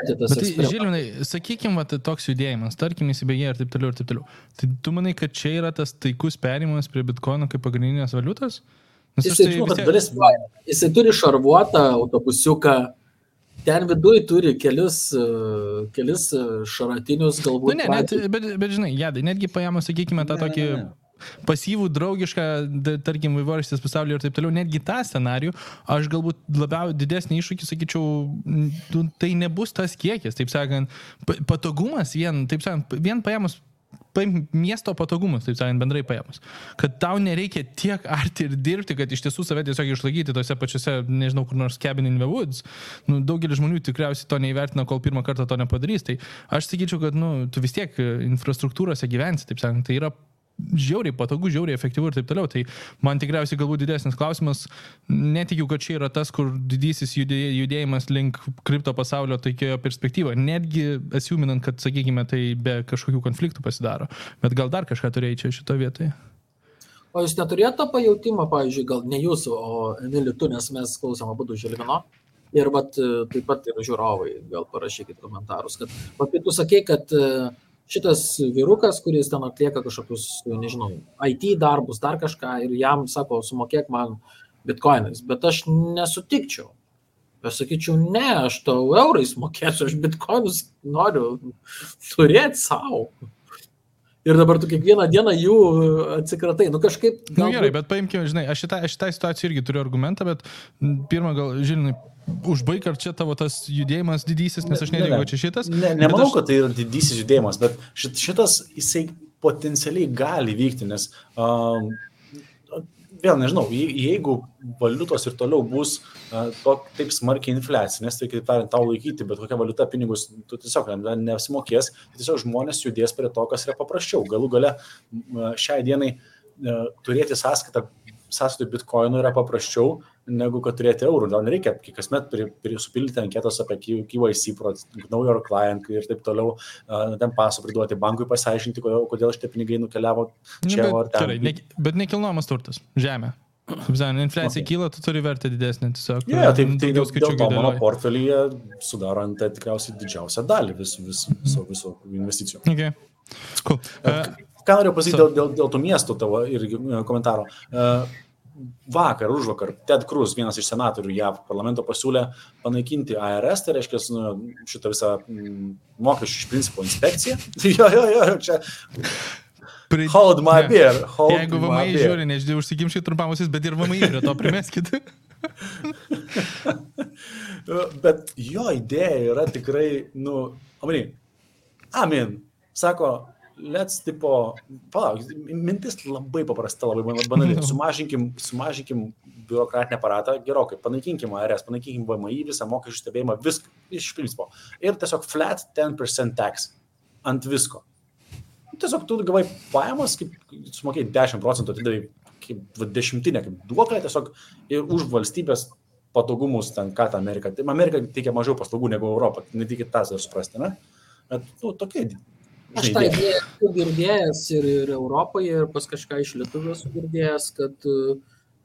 bet, bet tai, Žilvinai, sakykime, va, toks judėjimas, tarkim, įsibėgė ir taip toliau ir taip toliau. Tai tu manai, kad čia yra tas taikus perimas prie bitkoino kaip pagrindinės valiutos? Nes jisai, tai žinau, tiek... dalis, jisai turi šarvuotą autobusiuką, ten viduje turi kelis, kelis šaratinius galbūt. Nu, ne, net, bet, bet žinai, jadai, netgi paėmus, sakykime, tą tokį... Ne, ne, ne pasyvų, draugišką, tarkim, vaivorystės pasaulyje ir taip toliau, netgi tą scenarių, aš galbūt labiau didesnį iššūkį sakyčiau, tai nebus tas kiekis, taip sakant, patogumas vien, taip sakant, vien paėmus paim miesto patogumus, taip sakant, bendrai paėmus. Kad tau nereikia tiek arti ir dirbti, kad iš tiesų save tiesiog išlaikyti tose pačiose, nežinau, kur nors cabin in the woods. Nu, daugelis žmonių tikriausiai to neįvertina, kol pirmą kartą to nepadarys. Tai aš sakyčiau, kad nu, tu vis tiek infrastruktūrose gyvensi, taip sakant, tai yra žiauriai patogu, žiauriai efektyvu ir taip toliau. Tai man tikriausiai galbūt didesnis klausimas, netikiu, kad čia yra tas, kur didysis judėjimas link kripto pasaulio taikiojo perspektyvoje. Netgi asiuminant, kad, sakykime, tai be kažkokių konfliktų pasidaro. Bet gal dar kažką turėjai čia šito vietoje? O jūs neturėjote to pajūtimą, pavyzdžiui, gal ne jūs, o Emilį tu, nes mes klausom abu Žilvino. Ir vat, taip pat ir žiūrovai, gal parašykit komentarus, kad, vat, tu sakei, kad uh, šitas vyrukas, kuris ten atlieka kažkokius, nežinau, IT darbus, dar kažką ir jam sako, sumokėk man bitkoinais, bet aš nesutikčiau. Aš sakyčiau, ne, aš tau eurais mokėsiu, aš bitkoinus noriu turėti savo. Ir dabar tu kiekvieną dieną jų atsikratai. Nu kažkaip. Galbūt... Na nu, gerai, bet paimkime, žinai, aš šitą, šitą situaciją irgi turiu argumentą, bet pirmą gal, žinai, užbaig, ar čia tavo tas judėjimas didysis, nes aš netikiu, kad čia šitas. Ne, nemanau, aš... kad tai yra didysis judėjimas, bet šitas jisai potencialiai gali vykti, nes um, vėl nežinau, jeigu valiutos ir toliau bus uh, to, taip smarkiai infliacinės, tai kaip tariant, tau laikyti, bet kokia valiuta pinigus tu tiesiog nesimokės, tai tiesiog žmonės judės prie to, kas yra paprasčiau. Galų gale uh, šiai dienai uh, turėti sąskaitą sąskaitų bitkoinų yra paprasčiau negu kad turėti eurų. Gal nereikia kasmet supildyti anketos apie KYC, Know Your Client ir taip toliau, ten pasą priduoti bankui pasiaiškinti, kodėl, kodėl šitie pinigai nukeliavo čia nu, ar ten. Gerai, ne, bet nekilnojamas turtas - žemė. Sakant, infliacija okay. kyla, tu turi vertę didesnį tiesiog. Ne, yeah, tai, tai dėl, dėl to mano portfelyje sudaro ant tikriausiai didžiausią dalį visų vis, viso, viso investicijų. Okay. Cool. Uh, Ką noriu pasakyti so, dėl, dėl, dėl tų miestų tavo ir komentaro. Uh, vakar, už vakar, Ted Cruz, vienas iš senatorių JAV parlamento pasiūlė panaikinti ARS, tai reiškia nu, šitą visą mm, mokesčių iš principo inspekciją. jo, jo, jo, čia. Pri... Hold my beer. Hold Jeigu VMI žiūri, nežinau, užsikimškai trumpamusis, bet ir VMI prie to primeskit. bet jo idėja yra tikrai, nu, omeny, amin, sako, let's tipo, palauk, mintis labai paprasta, labai banali. Sumažinkim, sumažinkim biurokratinę aparatą gerokai, panaikinkim ARS, panaikinkim VMI, visą mokesčių stebėjimą, viską iš principo. Ir tiesiog flat 10% tax ant visko. Tiesiog tu gavai pajamas, kaip sumokėjai 10 procentų, atidavai kaip dešimtinę, kaip duoklę, tiesiog ir už valstybės patogumus ten, ką ta Amerika. Tai Amerika teikia mažiau paslaugų negu Europą, netikit tas ir suprasti, ne? Bet, nu, tokia Aš tą idėją esu girdėjęs ir, ir Europoje, ir pas kažką iš Lietuvos girdėjęs, kad e,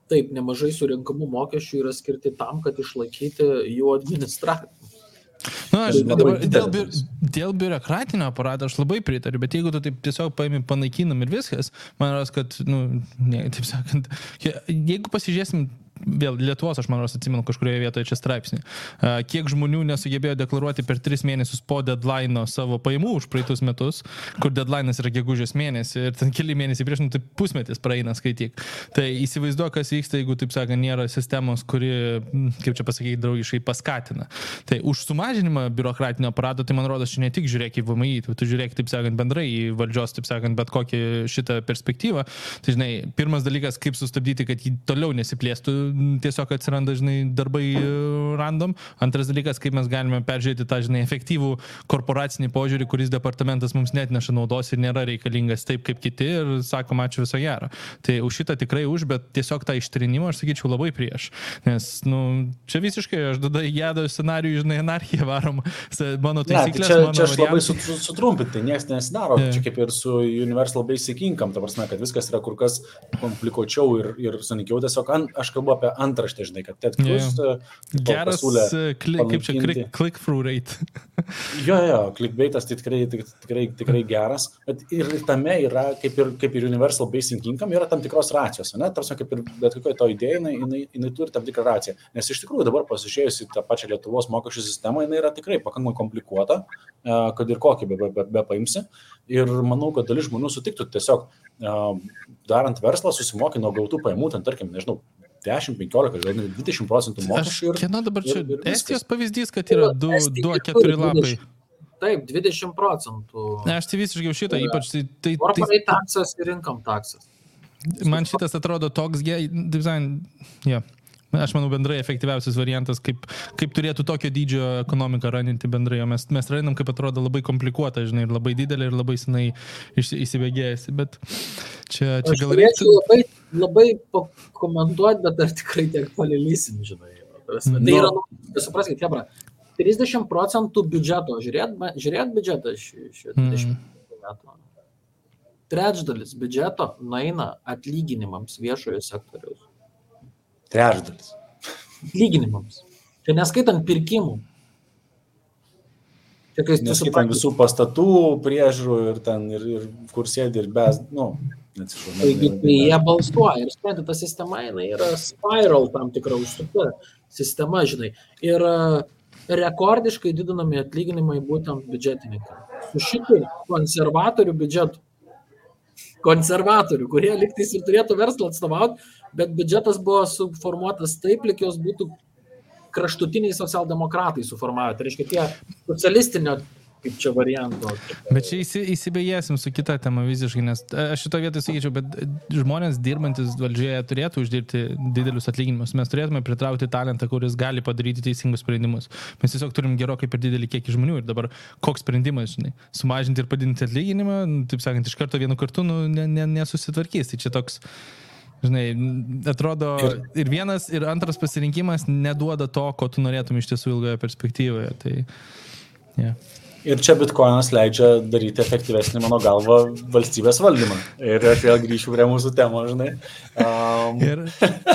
taip nemažai surinkamų mokesčių yra skirti tam, kad išlaikyti jų administravimą. Na, aš Tai dabar, dėl, dėl biurokratinio aparato aš labai pritariu, bet jeigu tu taip tiesiog paimi panaikinam ir viskas, man rodos, kad, nu, ne, taip sakant, je- jeigu pasižiūrėsim, vėl Lietuvos, aš man rodos atsimenu kažkurioje vietoje čia straipsnį, kiek žmonių nesugebėjo deklaruoti per tris mėnesius po deadline savo pajamų už praeitus metus, kur deadline'as yra gegužės mėnesį ir ten keli mėnesiai prieš, nu, tai pusmetis praeina skaityk. Tai įsivaizduoju, kas vyksta, jeigu, taip sakant, nėra sistemos, kuri, kaip čia pasakyti, draugiškai paskatina. Tai už sumažinimą biurokratinio aparato, tai man rodos, čia ne tik žiūrėk į VMI, tu, žiūrėk, taip sakant, bendrai į valdžios, taip sakant, bet kokį šitą perspektyvą. Tai, žinai, pirmas dalykas, kaip sustabdyti, kad jį toliau nesiplėstų, tiesiog atsiranda, žinai, darbai e, random. Antras dalykas, kaip mes galime peržiūrėti tą, žinai, efektyvų korporacinį požiūrį, kuris departamentas mums net neša naudos ir nėra reikalingas taip kaip kiti ir sakom, ačiū viso gero. Tai už šitą tikrai už, bet tiesiog tą ištrinimą aš sakyčiau labai prieš. Nes, nu, čia visiškai aš tada jėdo scenarių, žinai, anarchiją varom. Mano Ne, tai taisyklės. čia, mano čia aš labai su- su- sutrumpinti, niekas nesidaro. Yeah. Čia kaip ir su Universal Basic Income, ta prasme, kad viskas yra kur kas komplikuočiau ir, ir sunikiau. Tiesiog an, aš kalbu apie antraštę, žinai, kad Ted Cruz yeah. Geras, e, kli, kaip čia, panaikinti. click- click-through rate. Jo, jo, clickbaitas tai tikrai, tik- tikrai, tikrai geras, bet ir tame yra, kaip ir, kaip ir Universal Basic Income, yra tam tikros racijos, ne? Tarsi kaip ir bet kokioje to idėja, jinai, jinai, jinai turi tam tikrą raciją. Nes iš tikrųjų dabar pasižiūrėjus į tą pačią Lietuvos mokesčių sistemą, jinai yra tikrai pakankamai komplikuota, e, kad ir kokį be, be, be, be paimsi. Ir manau, kad dalis žmonių sutiktų tiesiog e, darant verslą, susimokė nuo gautų pajamų, ten tarkim, nežinau, 10, 15, gal net 20 procentų mokesčių. Ir, kieno dabar čia? ir- ir. Estijos pavyzdys, kad yra 2 Estija turi A4 lapai. 20. Taip, 20 procentų. Ne, aš tai visiškai šitą, ypač tai, tai, tai, Corporate taksas ir income taksas. Man šitas atrodo toks, sakant, ja. Aš manau, bendrai efektyviausias variantas, kaip, kaip turėtų tokio dydžio ekonomiką raninti bendrai. O mes, mes raninam, kaip atrodo, labai komplikuota, žinai, ir labai didelė, ir labai senai įsibėgėjusi. Bet čia, čia Aš gal reiktų. labai, labai pakomentuoti, bet ar tikrai tiek palilysim, žinai. Prasme, Tai Nu. yra, nu, supraskite, Hebra, 30 procentų biudžeto, žiūrėt, žiūrėt biudžetą šį Mm. 20 metų. Trečdalis biudžeto naina atlyginimams viešojo sektoriaus. Trečdalis. Atlyginimams. Čia neskaitant pirkimų. Čia kai tu Nes kitam supranti, visų pastatų priežiūrų ir ten, ir, ir kur sėdi ir bez, nu, neatsiprašau. ne- Taigi, kai jie balsuoja ir sprendžia, ta sistema jinai yra spiral tam tikra užsukta sistema, žinai. Ir e, rekordiškai didinami atlyginimai būtent biudžetininkams. Su šitų konservatorių biudžetu. Konservatorių, kurie liktais ir turėtų verslą atstovauti, bet biudžetas buvo suformuotas taip, lyg jos būtų kraštutiniai socialdemokratai suformavę. Tai reiškia tie socialistinio, kaip čia varianto. Bet čia įsi, įsibėgėsim su kita tema visiškai, nes e, aš šito vietoj sakyčiau, bet e, žmonės dirbantis valdžioje turėtų uždirbti didelius atlyginimus. Mes turėtume pritraukti talentą, kuris gali padaryti teisingus sprendimus. Mes tiesiog turim gerokai per didelį kiekį žmonių ir dabar koks sprendimas, žinai, sumažinti ir padidinti atlyginimą, nu, taip sakant, iš karto vienu kartu nu, ne, ne, nesusitvarkys. Tai čia toks Žinai, atrodo ir, ir vienas, ir antras pasirinkimas neduoda to, ko tu norėtum iš tiesų ilgoje perspektyvoje. Tai, yeah. Ir čia bitkoinas leidžia daryti efektyvesnį, mano galva, valstybės valdymą. Ir aš vėl grįšiu prie mūsų temos, žinai. Um, Ir,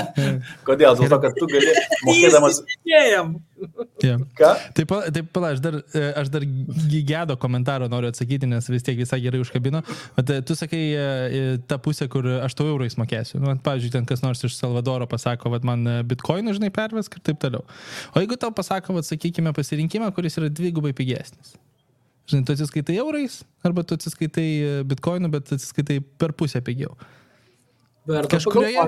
kodėl? Dėl to, kad tu gali mokėdamas... Yeah. Taip, taip pala, aš dar, e, aš dar gėdo komentarą noriu atsakyti, nes vis tiek visai gerai užkabino. Bet e, tu sakai e, tą pusę, kur aš tau eurais mokėsiu. Nu, pavyzdžiui, ten kas nors iš Salvadoro pasako, kad man bitkoinų, žinai, pervesk ir taip toliau. O jeigu tau pasako, vat, sakykime, pasirinkimą, kuris yra dvigubai pigesnis. Žinai, tu atsiskaitai eurais, arba tu atsiskaitai e, bitkoinų, bet atsiskaitai per pusę pigiau. Kažkurioje.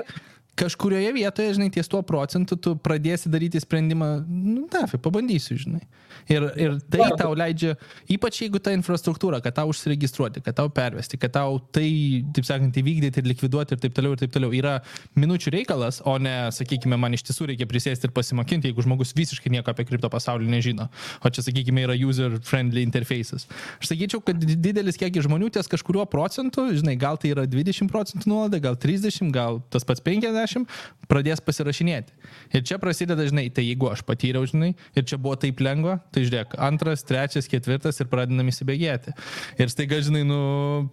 Kažkurioje vietoje, žinai, ties tuo procentu tu pradėsi daryti sprendimą, nu, dafi, pabandysiu, žinai. Ir, ir tai Verta. tau leidžia, ypač jeigu ta infrastruktūra, kad tau užsiregistruoti, kad tau pervesti, kad tau tai, taip sakant, įvykdyti ir likviduoti ir taip toliau ir taip toliau yra minučių reikalas, o ne, sakykime, man iš tiesų reikia prisėsti ir pasimokinti, jeigu žmogus visiškai nieko apie kripto pasaulį nežino. O čia, sakykime, yra user-friendly interfaces. Aš sakyčiau, kad didelis kiekis žmonių ties kažkuriuo procentu, žinai, gal tai yra 20 procentų nuolaida, gal 30, gal tas pats 50 50, pradės pasirašinėti. Ir čia prasideda, žinai, tai jeigu aš patyriau, žinai, ir čia buvo taip lengva, tai žiūrėk, antras, trečias, ketvirtas ir pradedam įsibėgėti. Ir staiga, žinai, nu,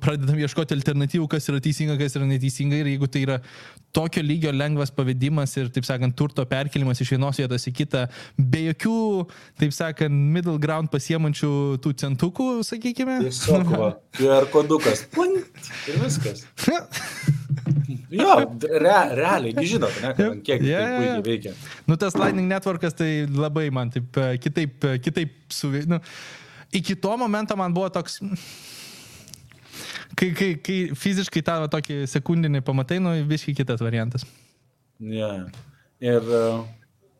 pradedam ieškoti alternatyvų, kas yra teisinga, kas yra neteisinga. Ir jeigu tai yra tokio lygio lengvas pavedimas ir, taip sakant, turto perkelimas iš vienos vietos į kitą, be jokių, taip sakant, middle ground pasiemančių tų centukų, sakykime. Tiesiog, va, QR kodukas. Plink, ir viskas. Jo, re, realiai, žinot, ne, kad kiek yeah, tai puikiai veikia. Nu, tas Lightning Networkas tai labai man taip e, kitaip, e, kitaip suvei. Nu, iki to momento man buvo toks... Kai, kai, kai fiziškai tą tokį sekundinį pamatai, nu, visiškai kitas variantas. Yeah. Ir uh,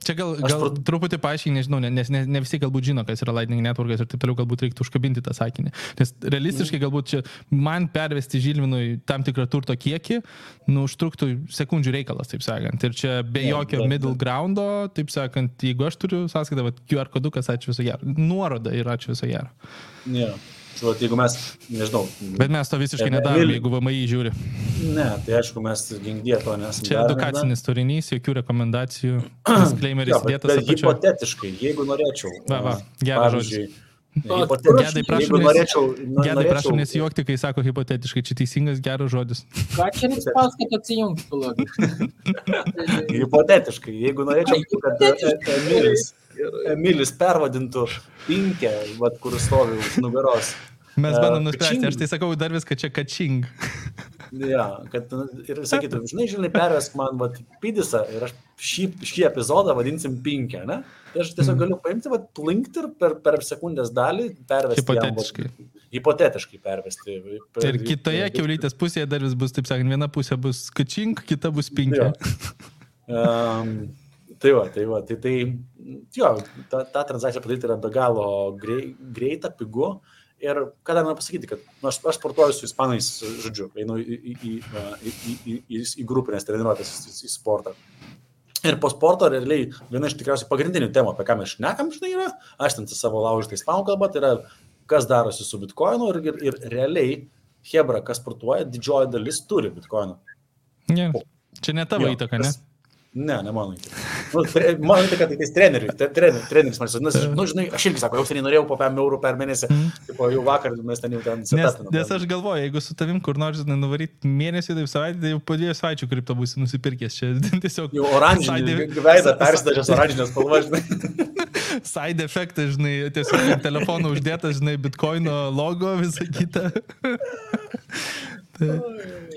Čia gal, gal prat- truputį paaiškiai, nežinau, ne- nes ne, ne visi galbūt žino, kas yra Lightning Networkas ir taip toliau galbūt reiktų užkabinti tą sakinį. Nes realistiškai galbūt čia man pervesti Žilvinui tam tikrą turto kiekį, nu, užtruktų sekundžių reikalas, taip sakant. Ir čia be Jo, jokio bet- middle groundo, taip sakant, jeigu aš turiu sąskaitą, va, QR kodukas, ačiū viso gero. Nuoroda ir ačiū viso gero. yeah. Tai vat, jeigu mes, nežinau. Bet mes to visiškai nedarome, jeigu VMI žiūri. Ne, tai aišku, mes gingdie to nesame. Čia edukacinis turinys, jokių rekomendacijų, disclaimeris bet, dėtas bet apačioje. hipotetiškai, jeigu norėčiau. Va, va, a, geras hipotetiškai, Gedai, prašom norėčiau, no- Gedai, prašom nesijuokti, kai sako hipotetiškai, čia teisingas geras žodis. Ką čia reiks pasakoti atsijungti, palauk. Hipotetiškai, jeigu norėčiau, kad hipotetiškai. Emilis, Emilis pervadintų pinkę, vat, kur stovi už nugaros. Mes E, bandom nuspręsti, aš tai sakau dar viską čia kačing. Ja, kad ir sakytų, žinai, žinai, pervesk man vat, pidisą ir aš šį, šį epizodą vadinsim pinkę, ne? Tai aš Mhm. tiesiog galiu paimti, vat, plinkti ir per, per sekundės dalį pervesti. jam, vat, Hipotetiškai. hipotetiškai pervesti. Per, Ir kitoje keulytės pusėje dar vis bus, taip sakant, viena pusė bus kačing, kita bus pinkė. Um, tai va, tai va, tai, tai jo, ta, ta transakcija padaryti yra be galo grei, greita, pigu. Ir ką dar noriu pasakyti, kad nu, aš, aš sportuoju su ispanais, žodžiu, einu į, į, į, į, į, į, į, grupinės treniruotės, į, į sportą. Ir po sporto realiai viena iš tikriausiai pagrindinių temų, apie ką mes šnekam, žinai, yra, aš ten savo laužtai ispanų kalbą, tai yra, kas darosi su bitkoinu ir, ir, ir realiai Hebra, kas sportuoja, didžioji dalis turi bitkoiną. Ne. Čia ne tavo įtaka, ne? Ne, ne mano įtaka. Nu, mano įtaka tai tais treneriui. Tre, treneris, treneris man sako, nu, žinai, aš irgi sako, jau seniai norėjau po 5 eurų per mėnesį. Tipo, jau vakar mes ten jau ten Nes, setapinom. nes aš galvoju, jeigu su tavim kur nors nuvaryti mėnesį, tai savaitę, tai jau po dviejų savaičių kripto būsi nusipirkęs. Čia tiesiog Jau oranžinį veidą persidažęs oranžinės spalvas, žinai. side efektas, žinai, tiesiog ant telefono uždėtas, žinai, bitkoino logo, visą kitą.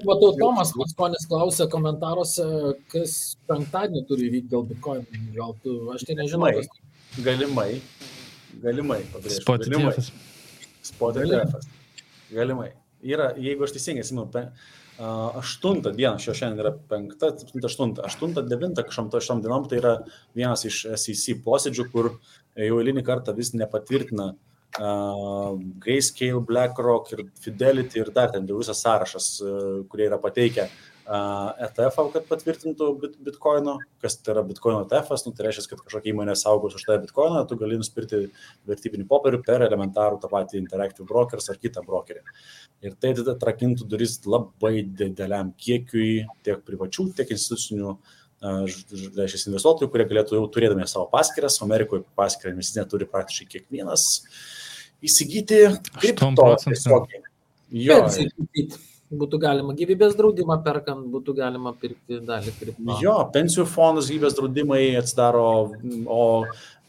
Matau, Tomas Maskonis klausė komentaruose, kas penktadienį turi įvykti dėl Bitcoin. Gal tu, aš tai nežinau. Galimai. kas- Galimai. Galimai, pabrėžiu. Spotify. Spotify. Galimai. Galimai. Yra, jeigu aš teisingai atsimenu, aštuntą dieną, šio šiandien yra penkta, aštunta, aštunta, devinta, kažkam dienom, tai yra vienas iš SEC posėdžių, kur jau eilinį kartą vis nepatvirtina uh, Grayscale, BlackRock ir Fidelity ir dar ten visas sąrašas, uh, kurie yra pateikę uh, ETF, kad patvirtintų bit, Bitcoino, kas tai yra Bitcoino ETF, nu, tai reiškia, kad kažkokia įmonė saugos už tą Bitcoiną, tu gali nusipirkti vertybinį popierių per elementarų tą patį Interactive Brokers ar kitą brokerį. Ir tai tada atrakintų duris labai dideliam kiekiui tiek privačių, tiek institucinių ž- ž- reiškia, investuotojų, kurie galėtų jau turėdami savo paskiras, Amerikoje paskirą investicinę turi praktiškai kiekvienas, įsigyti kripto tiesiogiai. Jo, taupyt. Būtų galima gyvybės draudimą perkant, būtų galima pirkti dalį kripto. jo, pensijų fondus, gyvybės draudimai atsidaro, o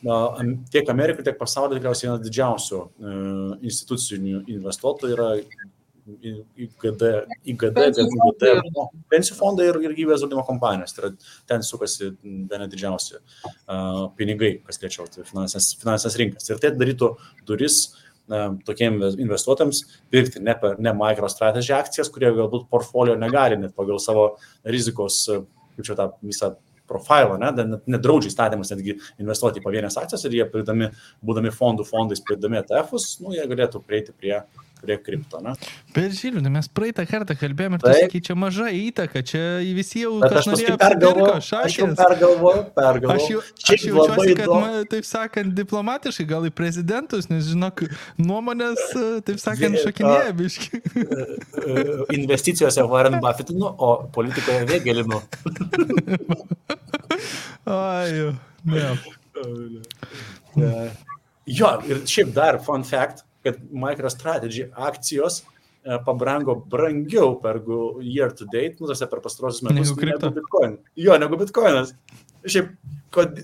na, tiek Amerikoje, tiek pasaulyje tikriausiai vienas didžiausių e, institucinių investuotojų yra IGD, IGD, no, pensijų fondai ir, ir gyvybės draudimo kompanijos. Tai yra, ten sukasi viena didžiausi uh, pinigai, kas liečia tai finansinės, finansinės rinkas. Ir tai darytų duris uh, tokiems investuotojams pirkti ne, per, ne MicroStrategy akcijas, kurie galbūt portfolio negali net pagal savo rizikos, uh, kaip čia tą visą profilą, ne, net, nedraudžia įstatymas netgi investuoti į pavienės akcijas ir jie, pirkdami, būdami fondų fondais, pirkdami ETF'us, nu, jie galėtų prieiti prie prie kripto, ne? Bet žinai, mes praeitą kartą kalbėjome ir tu Taip. sakai, čia maža įtaka, čia visi jau Bet aš pergalvoju, apsipirko, aš jau pergalvoju, pergalvoju. Aš, jau, aš jaučiuosi, labai kad, įdomu. ma, taip sakant, diplomatiškai gal į prezidentus, nes, žinok, nuomonės, e, taip sakant, šakinėja biški. E, investicijose Warren Buffettinu, o politikoje Vėgelinu. Ai, jau, ne. E, Jo, ir šiaip dar fun fact, kad MicroStrategy akcijos e, pabrango brangiau per year to date, nu, tose per pastarosius metus. Negu kripto. Bitcoin. Jo, negu Bitcoinas. Šiaip, kod...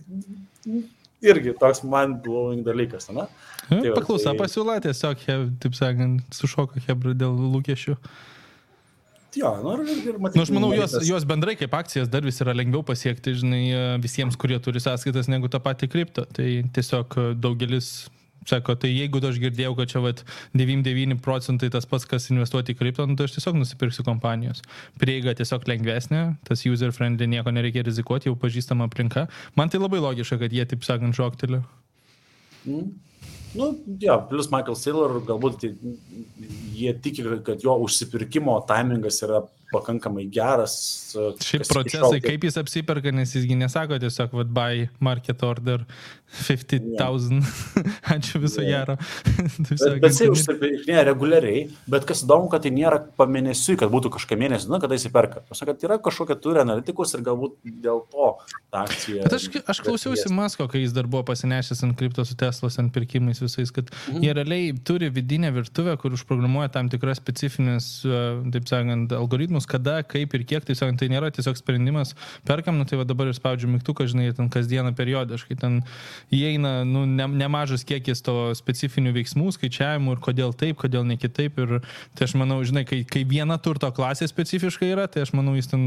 irgi toks man blowing dalykas, na? Tai va, Paklausa, tai- pasiūla tiesiog, taip sakant, sušoka Hebra dėl lūkesčių. Jo, nu ir, ir matyti. Nu, aš manau, jos, jos bendrai kaip akcijas dar vis yra lengviau pasiekti, žinai, e, visiems, kurie turi sąskaitas, negu tą patį kriptą. Tai tiesiog e, daugelis sako, tai jeigu aš girdėjau, kad čia vat, 99 procentai tas pats, kas investuoti į kriptą, nu, tai aš tiesiog nusipirksiu kompanijos. Prieiga tiesiog lengvesnė, tas user friendly, nieko nereikia rizikuoti, jau pažįstama aplinka. Man tai labai logiška, kad jie, taip sakant, šokteliu. Nu, jo, plus Michael Saylor, galbūt tai, jie tiki, kad jo užsipirkimo timingas yra pakankamai geras. Šiaip kas iki procesai, šiol kaip jis apsiperka, nes jisgi nesako tiesiog, vad, buy market order 50,000. Ačiū viso Jo. gero. Bet, bet jisai užsipirkinėja reguliariai, bet kas įdomu, kad tai nėra pamėnesiui, kad būtų kažką mėnesį, nu, kada įsiperka. Pasakė, kad yra kažkokia turi analitikus ir galbūt dėl to ta akcija. Bet aš, aš klausiausi Masko, kai jis dar buvo pasinešęs ant kripto su Teslos, ant pirkimais visais, kad mhm. jie realiai turi vidinę virtuvę, kur užprogramuoja tam tikras specifinės, e, taip sakant, algoritmus, kada, kaip ir kiek, sakant, tai nėra tiesiog sprendimas, perkam, nu tai va dabar ir spaudžiu mygtuką, žinai, ten kasdieną periodiškai, ten įeina nu, ne, nemažas kiekis to specifinių veiksmų, skaičiavimų ir kodėl taip, kodėl ne kitaip. Ir tai aš manau, žinai, kai, kai viena turto klasė specifiškai yra, tai aš manau, jis ten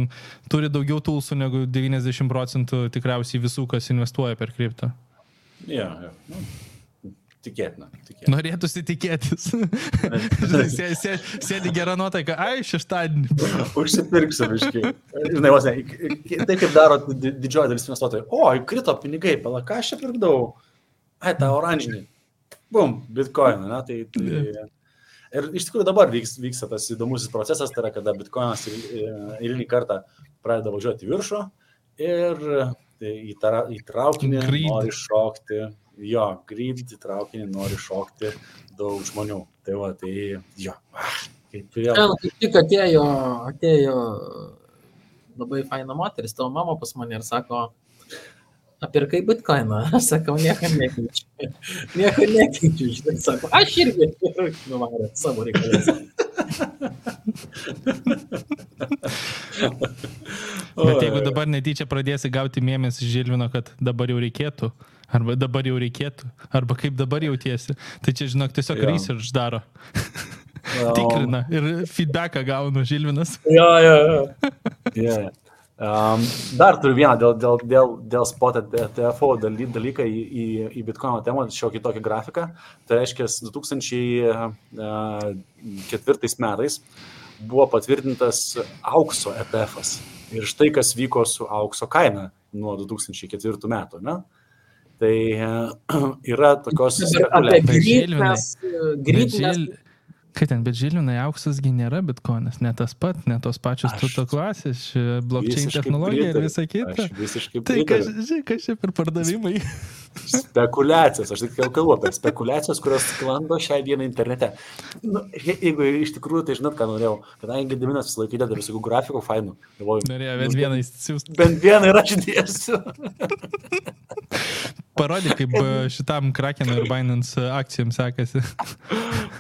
turi daugiau tulsų negu 90 procentų tikriausiai visų, kas investuoja per kriptą. Ja, ja. Nu, tikėtina. tikėtina. Norėtųsi tikėtis. Žinai, sė- sė- Sėdi gerą nuotaiką, ai, šeštadienį. Užsipirksiu viškai. Žinai, vos ne, tai kaip daro di- didžioji dalis investuotojų. O, krito pinigai, pala, ką aš čia pirkdavau? Ai, tą oranžinį. Bum, bitcoin, ne? Tai, tai... Ir iš tikrųjų dabar vyks, vyksta tas įdomusis procesas, tai yra, kada bitcoinas eil- eilinį kartą pradeda važiuoti į viršų ir tai į, tara, į traukinį nori šokti. Jo, gryd į traukinį nori šokti daug žmonių. Tai va, tai jo. Kaip vėl. Ten kaip tik atėjo, atėjo labai faina moteris, tavo mama pas mane ir sako, apirkai bitkoiną. Aš sakau, nieko nekeičiu. Nieko nekeičiu, žinai, sako, aš irgi. Ir nuvarė savo reikalus. Bet jeigu dabar netyčia pradėsi gauti mėmes iš Žilvino, kad dabar jau reikėtų, arba dabar jau reikėtų, arba kaip dabar jautiesi, tai čia, žinok, tiesiog Jo. research daro. Tikrina ir feedbacką gaunu Žilvinas. Jo, jo, jo. Um, dar turiu vieną dėl, dėl, dėl, dėl spot TFO daly, dalyką į, į, į Bitcoin temą, šiokį tokį grafiką. Tai reiškia, 2004 metais buvo patvirtintas aukso ETF. -as. Ir štai kas vyko su aukso kaina nuo 2004 metų. Ne? Tai e, yra tokios apie Bet grįt Kaip ten, bet Žilvinai auksasgi nėra bitkoinas, ne tas pat, ne tos pačios turto klasės, visiškai technologija ir pritariu. visa kita. Visiškai Tai čia per pardavimai? Spekulacijos, aš tik jau kalbu apie spekulacijos, kurios sklando šią dieną internete. Nu, je- jeigu iš tikrųjų, tai žinot, ką norėjau, kadangi Gediminas visą laiką įdeda visokių grafikų fainų, galvoju, Norėjo nu, bent vieną įsiųsti. Bent vieną ir aš dėsiu. Parodė, kaip e, šitam Krakeno ir Binance akcijom sekasi.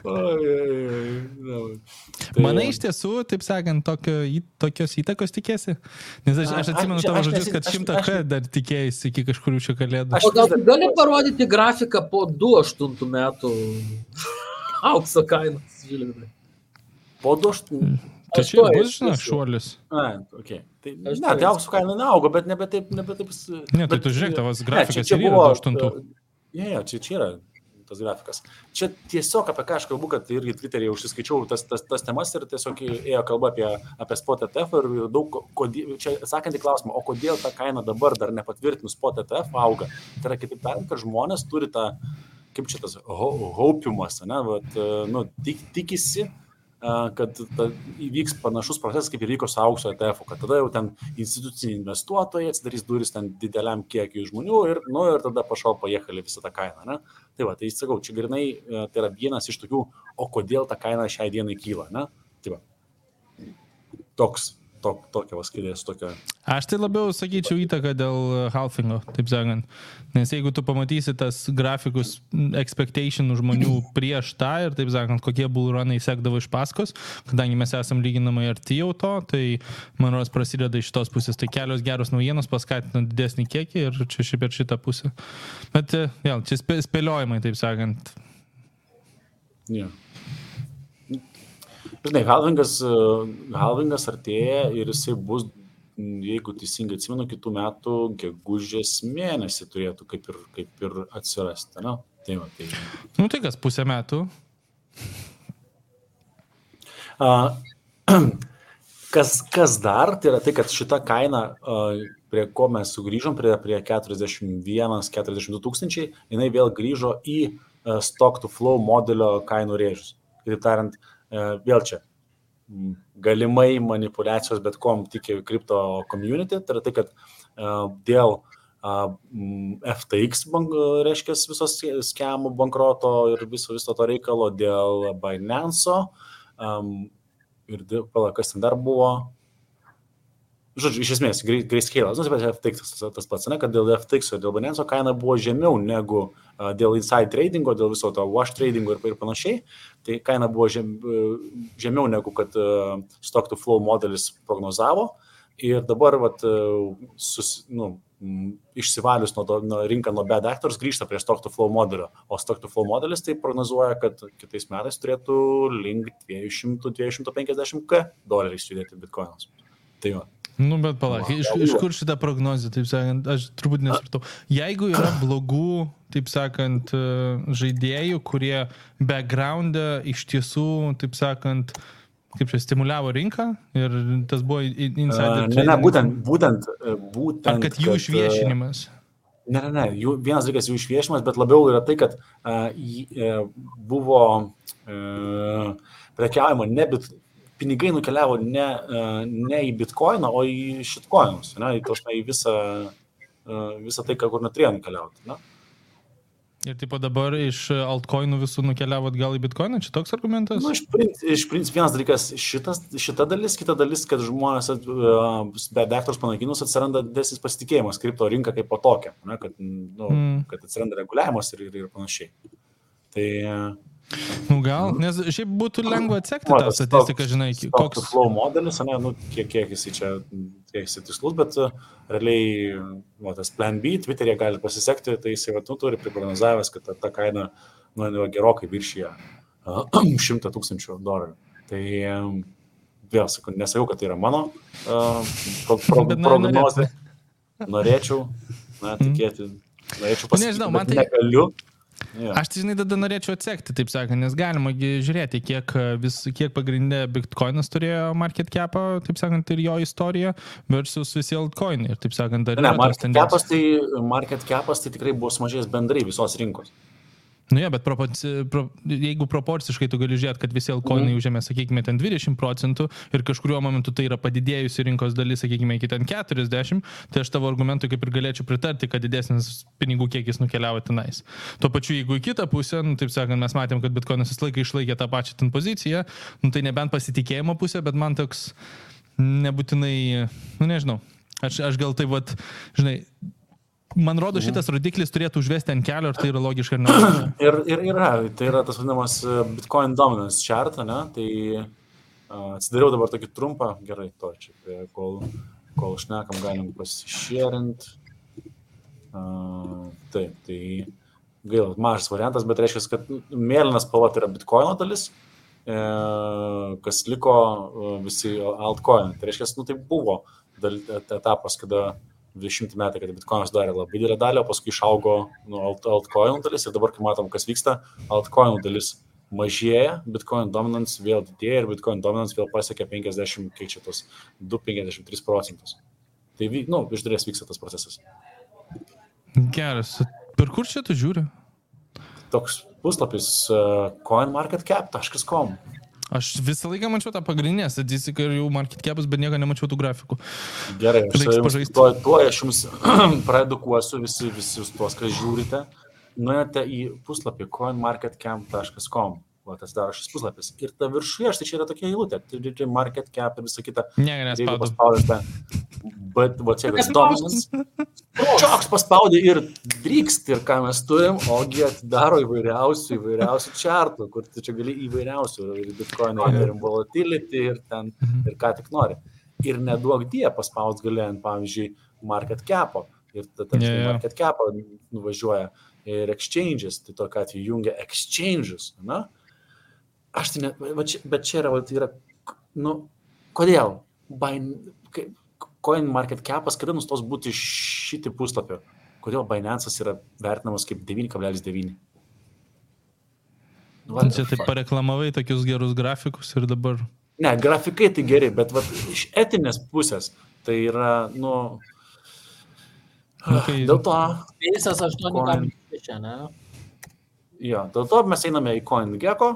Oi, oi, tai- Manai iš tiesų, taip sakant, tokio, tokios įtakos tikėsi? Nes aš, aš atsimenu tavo žodžius, kad šimtą K dar tikėjai iki kažkurių čia kalėdų. Aš- gal tu gali parodyti grafiką po 2-8 metų aukso kainos, žilvinai? Po du aštuonių. Tai čia bus, žinai, šuolis. A, okay. Tai, ne, tai auksų kaina neaugo, bet nebe taip, nebe taip. Ne, tai tu žiūrėk, tavas Ne, grafikas ir yra buvo, 8. Ne, ne, čia, čia yra tas grafikas. Čia tiesiog apie ką aš kalbu, kad irgi Twitter'e užsiskaičiau tas, tas, tas temas ir tiesiog ėjo kalba apie, apie spot ETF ir daug, kodėl, čia atsakant į klausimą, o kodėl ta kaina dabar dar nepatvirtinus spot ETF auga. Tai yra kitaip tariant, kad žmonės turi tą kaip čia tas haupiumas, ne, vat, nu, tik, tikisi, a, kad ta, įvyks panašus procesas, kaip ir vyko su aukso ETF, kad tada jau ten instituciniai investuotojai atsidarys duris ten dideliam kiekiui žmonių ir, nu, ir tada pašal pajėkali visą tą kainą. Ne? Tai va, tai sakau, čia grinai e, tai yra vienas iš tokių, o kodėl ta kaina šiai dienai kyla. Ne? Tai va, toks, tok, tokia vaskilės, tokia. Aš tai labiau sakyčiau įtaką dėl halfingo, taip sakant. Nes jeigu tu pamatysi tas grafikus expectation žmonių prieš tą ir, taip sakant, kokie bullrunai sekdavo iš paskos, kadangi mes esam lyginamai arti jau to, tai man rodos prasideda iš šitos pusės. Tai kelios geros naujienos paskatina didesnį kiekį ir čia šiaip per šitą pusę. Bet e, vėl, čia spė- spėliojimai, taip sakant. Yeah. Žinai, halvingas, e, halvingas artėja ir jisai bus, jeigu teisingai atsimenu, kitų metų gegužės mėnesį turėtų kaip ir, kaip ir atsirasti. Na? Tai va, tai. Nu tai kas, pusę metų. A, Kas, kas dar, tai yra tai, kad šita kaina, a, prie ko mes sugrįžom, prie, prie 41-42 tūkstančiai, jinai vėl grįžo į a, stock to flow modelio kainų rėžius. Kitaip tariant, vėl čia m, galimai manipulacijos bet kom tikė kripto community, tai yra tai, kad a, dėl a, m, FTX, bank, reiškia, visos skemų bankroto ir viso, viso to reikalo, dėl Binance, um, ir dėl- pala, kas ten dar buvo. Žodžiu, iš esmės, Grayscale, nu, FTX tas, tas pats, ne, kad dėl FTX ir dėl Binance kaina buvo žemiau negu a, dėl inside tradingo, dėl viso to wash tradingo ir, ir panašiai. Tai kaina buvo žem, žemiau negu kad a, stock to flow modelis prognozavo. Ir dabar, vat, a, sus, nu, išsivalius nuo, to, nuo rinką nuo bad actors, grįžta prie stock to flow modelio. O stock to flow modelis tai prognozuoja, kad kitais metais turėtų link 200-250 k doleriais judėti bitkoinas. Tai va. Nu, bet palauk, iš, iš kur šitą prognozę, taip sakant, aš turbūt nesupratau. Jeigu yra blogų, taip sakant, e, žaidėjų, kurie backgroundą iš tiesų, taip sakant, kaip čia stimuliavo rinką ir tas buvo in- insider. Ne, ne, trading, būtent, būtent, būtent. Ar kad jų e, išviešinimas? Ne, ne, ne, jų, vienas dalykas jų išviešinimas, bet labiau yra tai, kad uh, buvo uh, prekiaujama ne bit, pinigai nukeliavo ne, uh, ne į bitkoiną, o į šitkoinus, ne, į, tos, į visą, uh, visą tai, kur neturėjo nukeliauti. Ne? Ir taip dabar iš altcoinų visų nukeliavo atgal į bitkoiną, čia toks argumentas? Nu, iš principo, iš principo vienas dalykas šitas, šita dalis, kita dalis, kad žmonės uh, be dektos panaikinus atsiranda didesnis pasitikėjimas kripto rinka kaip po tokia, ne, kad, nu, Mm. kad atsiranda reguliavimas ir, ir, ir panašiai. Tai Nu gal, nes šiaip būtų lengva atsekti tą statistiką, žinai, koks... Flow modelis, ne, nu, kiek, kiek jisai čia, kiek jisai tikslus, bet uh, realiai, va, tas plan B, Twitter'e gali pasisekti, tai jisai, va, nu, turi priprognozavęs, kad ta, ta kaina, nu, gerokai viršyje uh, 100 tūkstančių dolerių. Tai um, vėl sakau, nesakau, kad tai yra mano uh, pro, pro, prognozė. Norėčiau, na, tikėti, norėčiau pasakyti, Nežinau, man tai- negaliu. Ja. Aš tai žinai, tada norėčiau atsekti, taip sakant, nes galima žiūrėti, kiek, e, vis, kiek pagrindė Bitcoinas turėjo market capą, taip sakant, ir jo istorija versus visi altcoinai. Ir taip sakant, dar Ne, market capas, tai, market capas tai tikrai buvo sumažėjęs bendrai visos rinkos. Nu, ja, bet proporci, pro, jeigu proporciškai tu gali žiūrėti, kad visi altcoinai Mhm. užėmė, sakykime, ten 20 procentų ir kažkuriuo momentu tai yra padidėjusi rinkos dalis, sakykime, iki ten 40, tai aš tavo argumentui kaip ir galėčiau pritarti, kad didesnis pinigų kiekis nukeliavo tenais. Tuo pačiu, jeigu į kitą pusę, nu, taip sakant, mes matėm, kad bitkoinas visą laiką išlaikė tą pačią ten poziciją, nu, tai nebent pasitikėjimo pusė, bet man toks nebūtinai, nu nežinau, aš, aš gal tai, vat, žinai, man rodo, šitas rodiklis turėtų užvesti ant kelio, ar tai yra logiška ar ne. Ir, ir yra, tai yra tas vadinamas e, Bitcoin dominance chart, ne? Tai uh, atsidariau dabar tokį trumpą, gerai, to čia, kol, kol šnekam, galim pasišėrint. Uh, taip, tai gaila, mažas variantas, bet reiškia, kad mėlynas spalva tai yra Bitcoino dalis, e, kas liko e, visi altcoin. Tai reiškia, nu, tai buvo etapas, kada 20 metai, kada Bitcoinas darė labai didelę dalį, o paskui išaugo nu, alt, altcoin dalis ir dabar, kai matom, kas vyksta, altcoin dalis mažėja, Bitcoin dominance vėl didėja ir Bitcoin dominance vėl pasiekia 50, kiek čia tos 2,53 procentus. Tai, nu, iš dalies vyksta tas procesas. Geras. Per kur čia tu žiūri? toks puslapis uh, coinmarketcap.com. Aš visą laiką mačiau tą pagrindinę statistiką ir jau market capus, bet nieko nemačiau tų grafikų. Gerai, aš Reiks pažaisti. tuo, tuo aš jums praedukuosiu visi, visus tuos, kas žiūrite. Nuėjote į puslapį coinmarketcap.com. O tas daro šis puslapis. Ir ta viršuje, štai čia yra tokia eilutė. Turi market cap ir visą kitą. Ne, Ir Jeigu paspaudėte. Bet, va čia yra dominance. Čioks paspaudė ir drykst ir ką mes turim, ogi atidaro įvairiausių, įvairiausių čartų, kur tu čia gali įvairiausių, ir bitcoin, ir volatility, ir ten, ir ką tik nori. Ir neduok die paspaus galėjant, pavyzdžiui, market cap'o. Ir tada yeah, jo. market cap'o nuvažiuoja ir exchanges, tai tokia atveju jungia exchanges. Na? Aš tai net, va čia, bet čia yra, va, tai yra, nu, kodėl? Bain, Coin market cap'as kada nustos būti šitį puslapį? Kodėl Binance'as yra vertinamas kaip 9,9? What the Čia taip pareklamavai tokius gerus grafikus ir dabar. Ne, grafikai tai geri, bet vat, iš etinės pusės tai yra, nu... Nu, kai- Dėl to, Teisės 8,6, ne? jo, dėl to mes einame į CoinGecko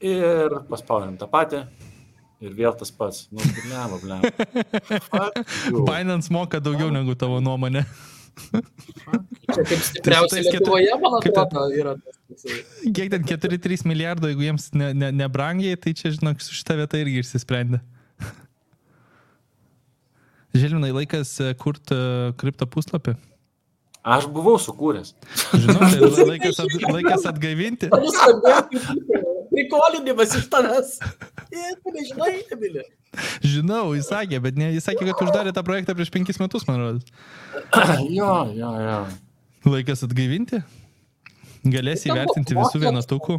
ir paspaudėm tą patį ir vėl tas pats. Nu, blema, blema. Binance moka daugiau negu tavo nuomonė. Čia kaip stipriausia tais ketur- Lietuvoje, man atrodo, yra. Kiek ten 4-3 milijardo, jeigu jiems nebrangiai, ne, ne nebrangiai, tai čia, žinok, su šitą vietą irgi išsisprendė. Žilvinai, laikas kurti kripto puslapį. Aš buvau sukūręs. Žinau, tai laikas, at, laikas atgaivinti. Prikolinimas iš tavęs? Nežinai, Emilė. Žinau, jis sakė, bet ne, jis sakė, kad uždarė tą projektą prieš penkis metus, man rodos. jo, jo, jo. Laikas atgaivinti. Galės įvertinti visų vienetukų.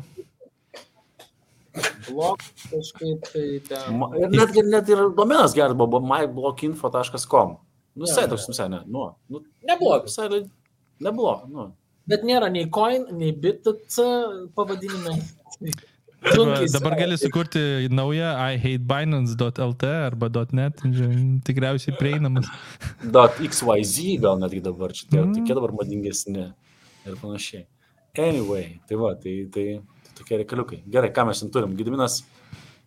Blok kažkaip tai ten. Ir net, net ir domenas geras buvo myblockinfo.com. Nu, visai toks, visai, ne, nu, nu, Neblogas. visai li- neblogas, nu. Bet nėra nei coin, nei BTC pavadinime. Dabar, gali sukurti naują ihatebinance.lt arba .net, tikriausiai prieinamas. XYZ gal netgi dabar, čia tie Mm. tokie dabar madingesni ir panašiai. Anyway, tai va, tai, tai, tai tokie reikaliukai. Gerai, ką mes šiandien turim? Gediminas.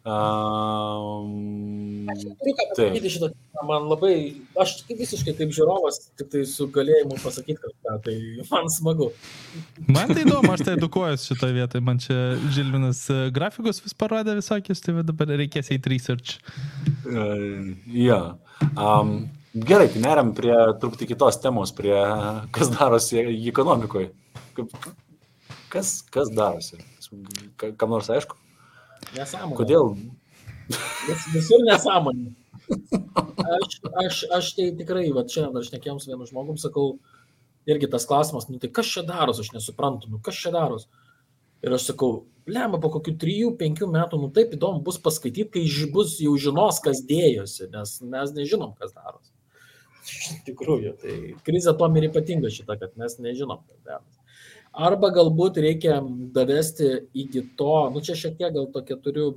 Um, Turiu ką pasakyti šitą. Man labai, aš visiškai kaip žiūrovas, tik tai su galėjimu pasakyti kažką, tai man smagu. Man tai įdomu, aš tai edukuojuosi šitoje vietoje. Man čia Žilvinas e, grafikus vis parodė visokius, tai dabar reikės eiti research. Uh, ja. Um, gerai, tai neriam prie truputį kitos temos, prie kas darosi ekonomikoje. Kas, kas darosi? Ka- Kam nors aišku? Nesąmonė. Kodėl? Vis, visur nesąmonė. Aš, aš, aš tai tikrai, va čia aš nekėjom su vienu žmogum, sakau, irgi tas klausimas, nu tai kas čia daros, aš nesuprantu, nu kas čia daros. Ir aš sakau, lemba po kokių 3-5 metų, nu taip įdomu bus paskaityti, kai bus jau žinos, kas dėjosi, nes mes nežinom, kas darosi. Iš tikrųjų, tai krizė tom ir ypatinga šita, kad mes nežinom, kas darosi. Arba galbūt reikia davesti iki to, nu čia šiek tiek gal tokia turiu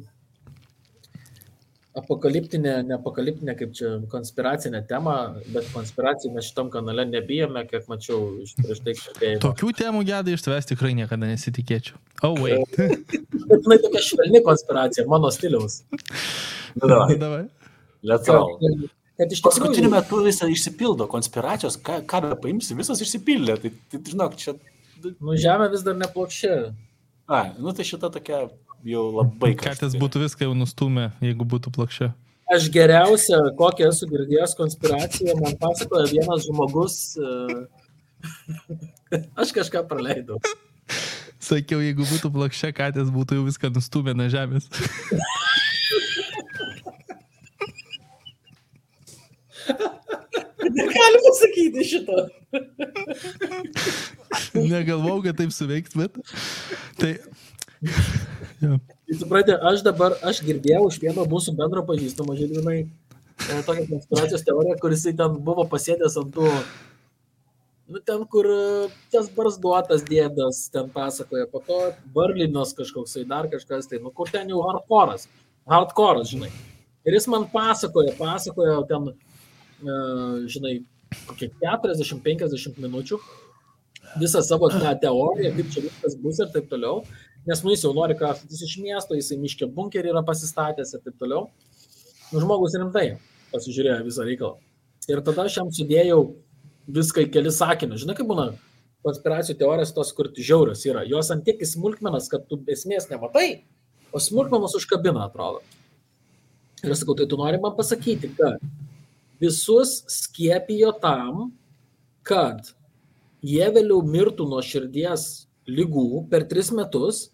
apokaliptinė, ne apokaliptinė, kaip čia konspiracinė tema, bet konspiracijų mes šitam kanale nebijome, kiek mačiau iš prieš tai kalbėjimo. Tokių temų gedai iš tavęs tikrai niekada nesitikėčiau. Oh, wait. Bet jinai tokia švelni konspiracija, mano stiliaus. Nu, davai, Davai. let's go. Kad iš Paskutiniu tikrųjų, metu visą išsipildo konspiracijos, ką, ką be paimsi, visos išsipildė. Tai, tai žinok, čia... nu, žemė vis dar neplokščia. A, nu tai šita tokia jau labai... Katės būtų viską jau nustumę, jeigu būtų plokščia. Aš geriausia, kokią esu girdėjęs konspiraciją, man pasakoja vienas žmogus. e, Aš kažką praleidau. Sakiau, jeigu būtų plokščia, katės būtų jau viską nustumę nuo žemės. Negali pasakyti šito. Negalvau, kad taip suveiks, bet. Tai. Ja. Tai Supratė, aš dabar, aš girdėjau iš vieno mūsų bendro pažįstamo žilvinai e, tokią konspiracijos teoriją, kuris ten buvo pasėdęs ant tų, nu ten, kur e, tas barzduotas dėdas ten pasakoja, po to Barlinos kažkoksai dar kažkas, tai nu kur ten jau hardcore'as, hardcore'as, žinai. Ir jis man pasakoja, pasakoja ten, e, žinai, kokie 40-50 minučių visą savo tą teoriją, kaip čia viskas bus ir taip toliau. Nes nu jis jau nori kraustytis iš miesto, jisai miškė bunkerį yra pasistatęs ir taip toliau. Nu, žmogus rimtai pasižiūrėjo visą reikalą. Ir tada aš jam sudėjau viską į kelis sakinius. Žinai, kaip būna konspiracijų teorijos tos, kur žiaurios yra. Jos ant tiek į smulkmenas, kad tu esmės nematai, o smulkmenos užkabina, atrodo. Ir aš sakau, tai tu nori man pasakyti, kad visus skiepijo tam, kad jie vėliau mirtų nuo širdies lygų per tris metus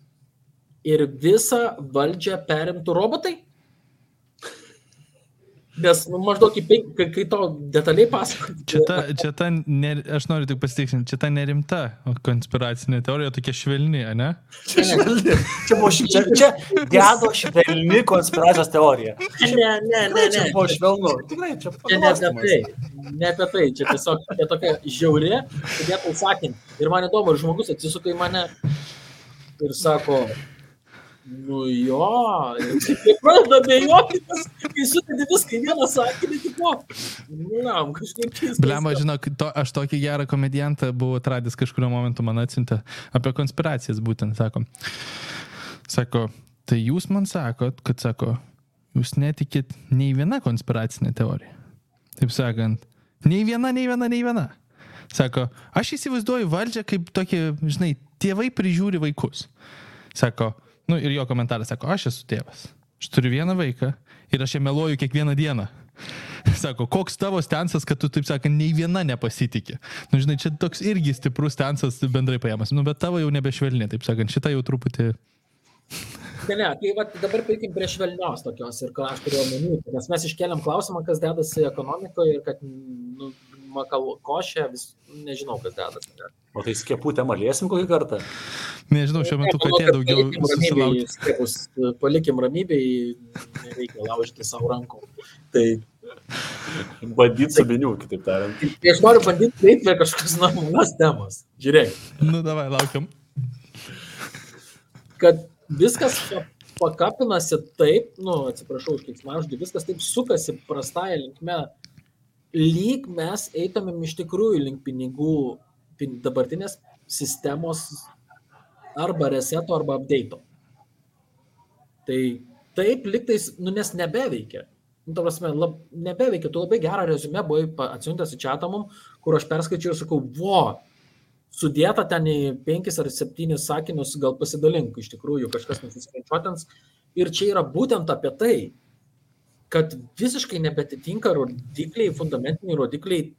ir visą valdžią perimtų robotai? Nes nu, maždaug, kai, kai, kai to detaliai pasakoju. Čia ta, čia ta ne, aš noriu tik pasitiksinti, čia ta nerimta konspiracinė teorija, tokia švelni, ne? Čia švelni. Čia buvo ši- čia, čia gedo švelni konspiracijos teorija. Ne, ne, ne, ne. Čia buvo švelnu. Tikrai, čia Čia ne apie tai. Ne apie tai. Čia tiesiog tokia, tokia žiauri, sudėtų sakinį. Ir man įdomu, ar žmogus atsisuka į mane ir sako, nu jo, ir pradeda abejoti, kai sudėdi viską į vieną sakinį, tik po. Nu, nam, kažkaip keistai. Blemba, žinok, to, aš tokį gerą komediantą buvau atradęs kažkurio momentu, man atsintė apie konspiracijas būtent, sako. Sako, tai jūs man sakot, kad sako, jūs netikit nei viena konspiracinė teorija. Taip sakant, nei viena, nei viena, nei viena. Sako, aš įsivaizduoju valdžią kaip tokį, žinai, tėvai prižiūri vaikus. Sako, nu ir jo komentaras sako, aš esu tėvas. Aš turiu vieną vaiką ir aš jam meluoju kiekvieną dieną. Sako, koks tavo stensas, kad tu, taip sakant, nei viena nepasitikė. Nu, žinai, čia toks irgi stiprus stensas bendrai paėmas. Nu, bet tavo jau nebešvelni, taip sakant, šitą jau truputį... Ne, ne, tai va, dabar peikim prie švelnios tokios ir ką aš turėjau omeny. Nes mes iškeliam klausimą, kas dedasi ekonomikoje ir kad nu, makal košė, vis, nežinau, kas dedasi. Ne. O tai skiepų temą liesim kokį kartą? Nežinau, šiuo metu katė daugiau susilaukia. Palikim ramybėj, nereikia laužyti savo rankom. Tai Bandyt su meniu, kitaip tariant. tai aš noriu bandyti prieiti prie kažkokios normalios temos. Žiūrėk, Nu, davai, laukiam. kad viskas pa- pakapinasi taip, nu, atsiprašau už kiksmažodį, viskas taip sukasi prastąją linkme, lyg mes eitumėm iš tikrųjų link pinigų pin, dabartinės sistemos arba reseto, arba update'o. Tai taip, liktais, nu, nes nebeveikia. Nu, ta prasme, lab, nebeveikia. Tu labai gerą rezumę buvai atsiuntęs į čia mum, kur aš perskaičiau ir sakau, vo, sudėta ten į penkis ar septynis sakinius, gal pasidalink, iš tikrųjų kažkas nusiskaičiuotins. Ir čia yra būtent apie tai, kad visiškai nebetitinka rodikliai, fundamentiniai rodikliai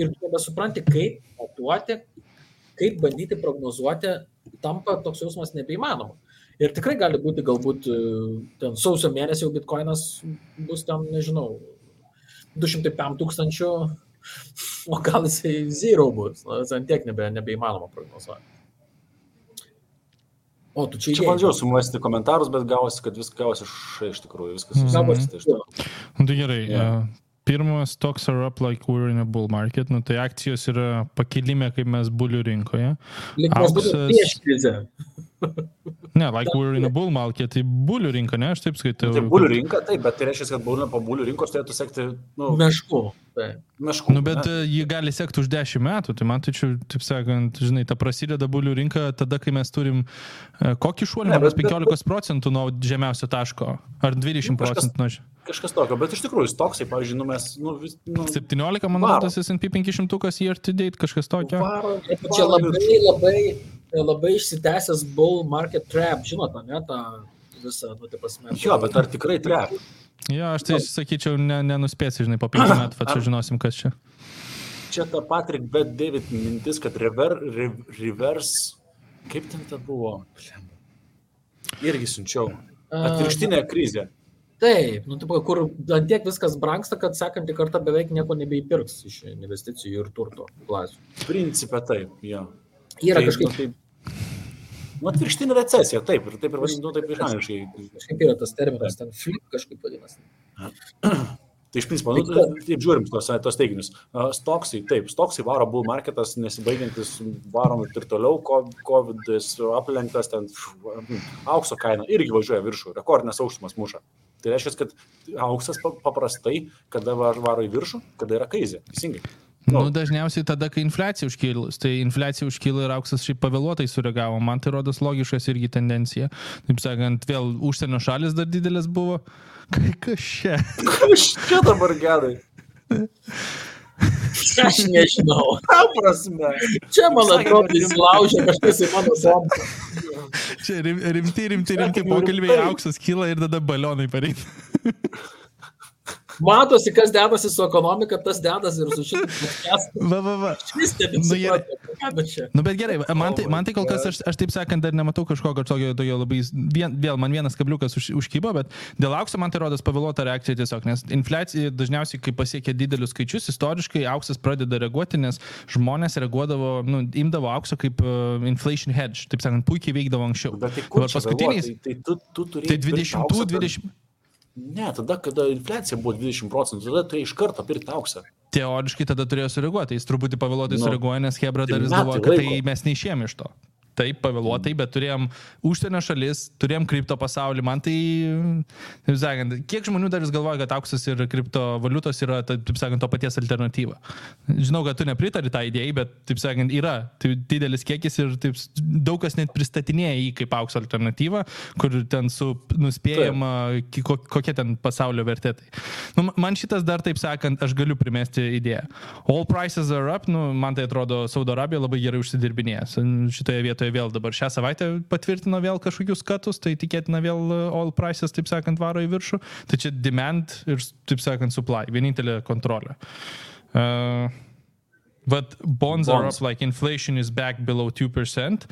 ir nebesupranti, kaip matuoti, kaip bandyti prognozuoti, tampa toks jausmas nebeįmanoma. Ir tikrai gali būti galbūt e, ten sausio mėnesį jau bitkoinas bus ten, nežinau, 205 tūkstančių, o gal jisai zero bus, na, ant tiek nebe, nebeįmanoma prognozuoti. O tu čia Čia bandžiau sumesti komentarus, bet gavosi, kad viskas gavosi iš tikrųjų. Viskas Mhm. iš to. Nu, tai gerai. Yeah. Pirmas stocks are up like we're in a bull market. Nu, tai akcijos yra pakilime, kaip mes bulių rinkoje. Auksas- prieš krizę. Ne, like we're in a bull market, tai bulių rinka, ne, aš taip skaitau. Tai bulių rinka, taip, bet tai reiškia, kad būna po bulių rinkos turėtų sekti, nu, Meškų. Tai. meškų. Nu, bet ne? e, jį gali sekti už 10 metų, tai man tai čia, taip sakant, žinai, ta prasideda bulių rinka tada, kai mes turim e, kokį šuolį, Ne, bet- 15 procentų nuo žemiausio taško, ar 20 Nu, kažkas- procentų nuo ž- Kažkas tokio, bet iš tikrųjų, toksai, pavyzdžiui, nu mes, nu, vis, nu, 17, man atrodo, tas S&P 500 year to date, kažkas tokio. varo, Čia varo labai, viršų. labai, labai išsitęsęs bull market trap, žinot, ne, tą visą, nu, tai pasme. Jo, bet ar tikrai trep? Jo, aš tai sakyčiau, ne, nenuspėsi, žinai, po 5 metų, va čia žinosim, kas čia. Čia ta Patrick Bet David mintis, kad rever, re, reverse, kaip ten ta buvo? Irgi siunčiau. Atvirkštinė krizė. Taip, nu, taip, kur ant tiek viskas brangsta, kad sekantį kartą beveik nieko nebeįpirks iš investicijų ir turto klasių. Principė taip, jo. Yra Tai, kažkaip, Nu, taip, nu, atvirkštinė recesija, taip, ir taip ir vadinu, taip ir angliškai. kažkaip yra tas terminas, ten flip kažkaip vadinasi. Tai iš principo, nu, taip žiūrim tos, tos teiginius. Stoksai, taip, stoksai varo bull marketas, nesibaigiantis, varom ir toliau, COVID aplenktas, ten pf, aukso kaina irgi važiuoja viršų, rekordinės aukštumas muša. Tai reiškia, kad auksas pa- paprastai, kada va- varo į viršų, kada yra kaizė. Teisingai. Nu, dažniausiai tada, kai infliacija užkilus. Tai infliacija užkilo ir auksas šiaip pavėluotai sureagavo. Man tai rodos logiškas irgi tendencija. Taip sakant, vėl užsienio šalis dar didelis buvo. Kai kas čia? Kas čia dabar gerai? Aš nežinau. Ta prasme. Čia, man atrodo, įsilaužė kažkas į mano zoną. Čia rim- rimti, rimti, rimti pokalbiai. Auksas kyla ir tada balionai pareina. Matosi, kas dedasi su ekonomika, tas dedasi ir su podcastu. Va, va, va. Vis Nu, bet čia. Nu, bet gerai, man tai, Oh man tai kol kas, aš, aš taip sakant, dar nematau kažkokio tokio, tokio labai, vien, vėl man vienas kabliukas už, užkybo, bet dėl aukso man tai rodos pavėluota reakcija tiesiog, nes infliacija dažniausiai, kai pasiekia didelius skaičius, istoriškai auksas pradeda reaguoti, nes žmonės reaguodavo, nu, imdavo aukso kaip uh, inflation hedge, taip sakant, puikiai veikdavo anksčiau. Bet tai kur Dabar paskutiniais? Tai, tai tu, tu tai 20, 20, Ne, tada, kada infliacija buvo 20 procentų, tada tu iš karto pirkti auksą. teoriškai tada turėjo sureaguoti, jis truputį pavėluotai Nu, sureaguoja, nes Hebra tai dar vis galvoja, kad tai laiko. mes neišėm iš to. Taip, pavėluotai, bet turėjom užsienio šalis, turėjom kripto pasaulį. Man tai, taip sakant, kiek žmonių dar vis galvoja, kad auksas ir kriptovaliutos yra, ta- taip sakant, to paties alternatyva. Žinau, kad tu nepritari tą idėją, bet, taip sakant, yra tai didelis kiekis ir taip, daug kas net pristatinėja jį kaip aukso alternatyvą, kur ten su nuspėjama, ki- ko- kokia ten pasaulio vertė. Tai. Nu, ma- man šitas dar, taip sakant, aš galiu primesti idėją. All prices are up, nu, man tai atrodo, Saudo Arabija labai gerai užsidirbinėjęs. Šitoje vietoje vėl dabar šią savaitę patvirtino vėl kažkokius katus, tai tikėtina vėl uh, all prices, taip sakant, varo į viršų. Tai čia demand ir, taip sakant, supply, vienintelė kontrolė. Uh, But bonds, bonds are up like inflation is back below 2%.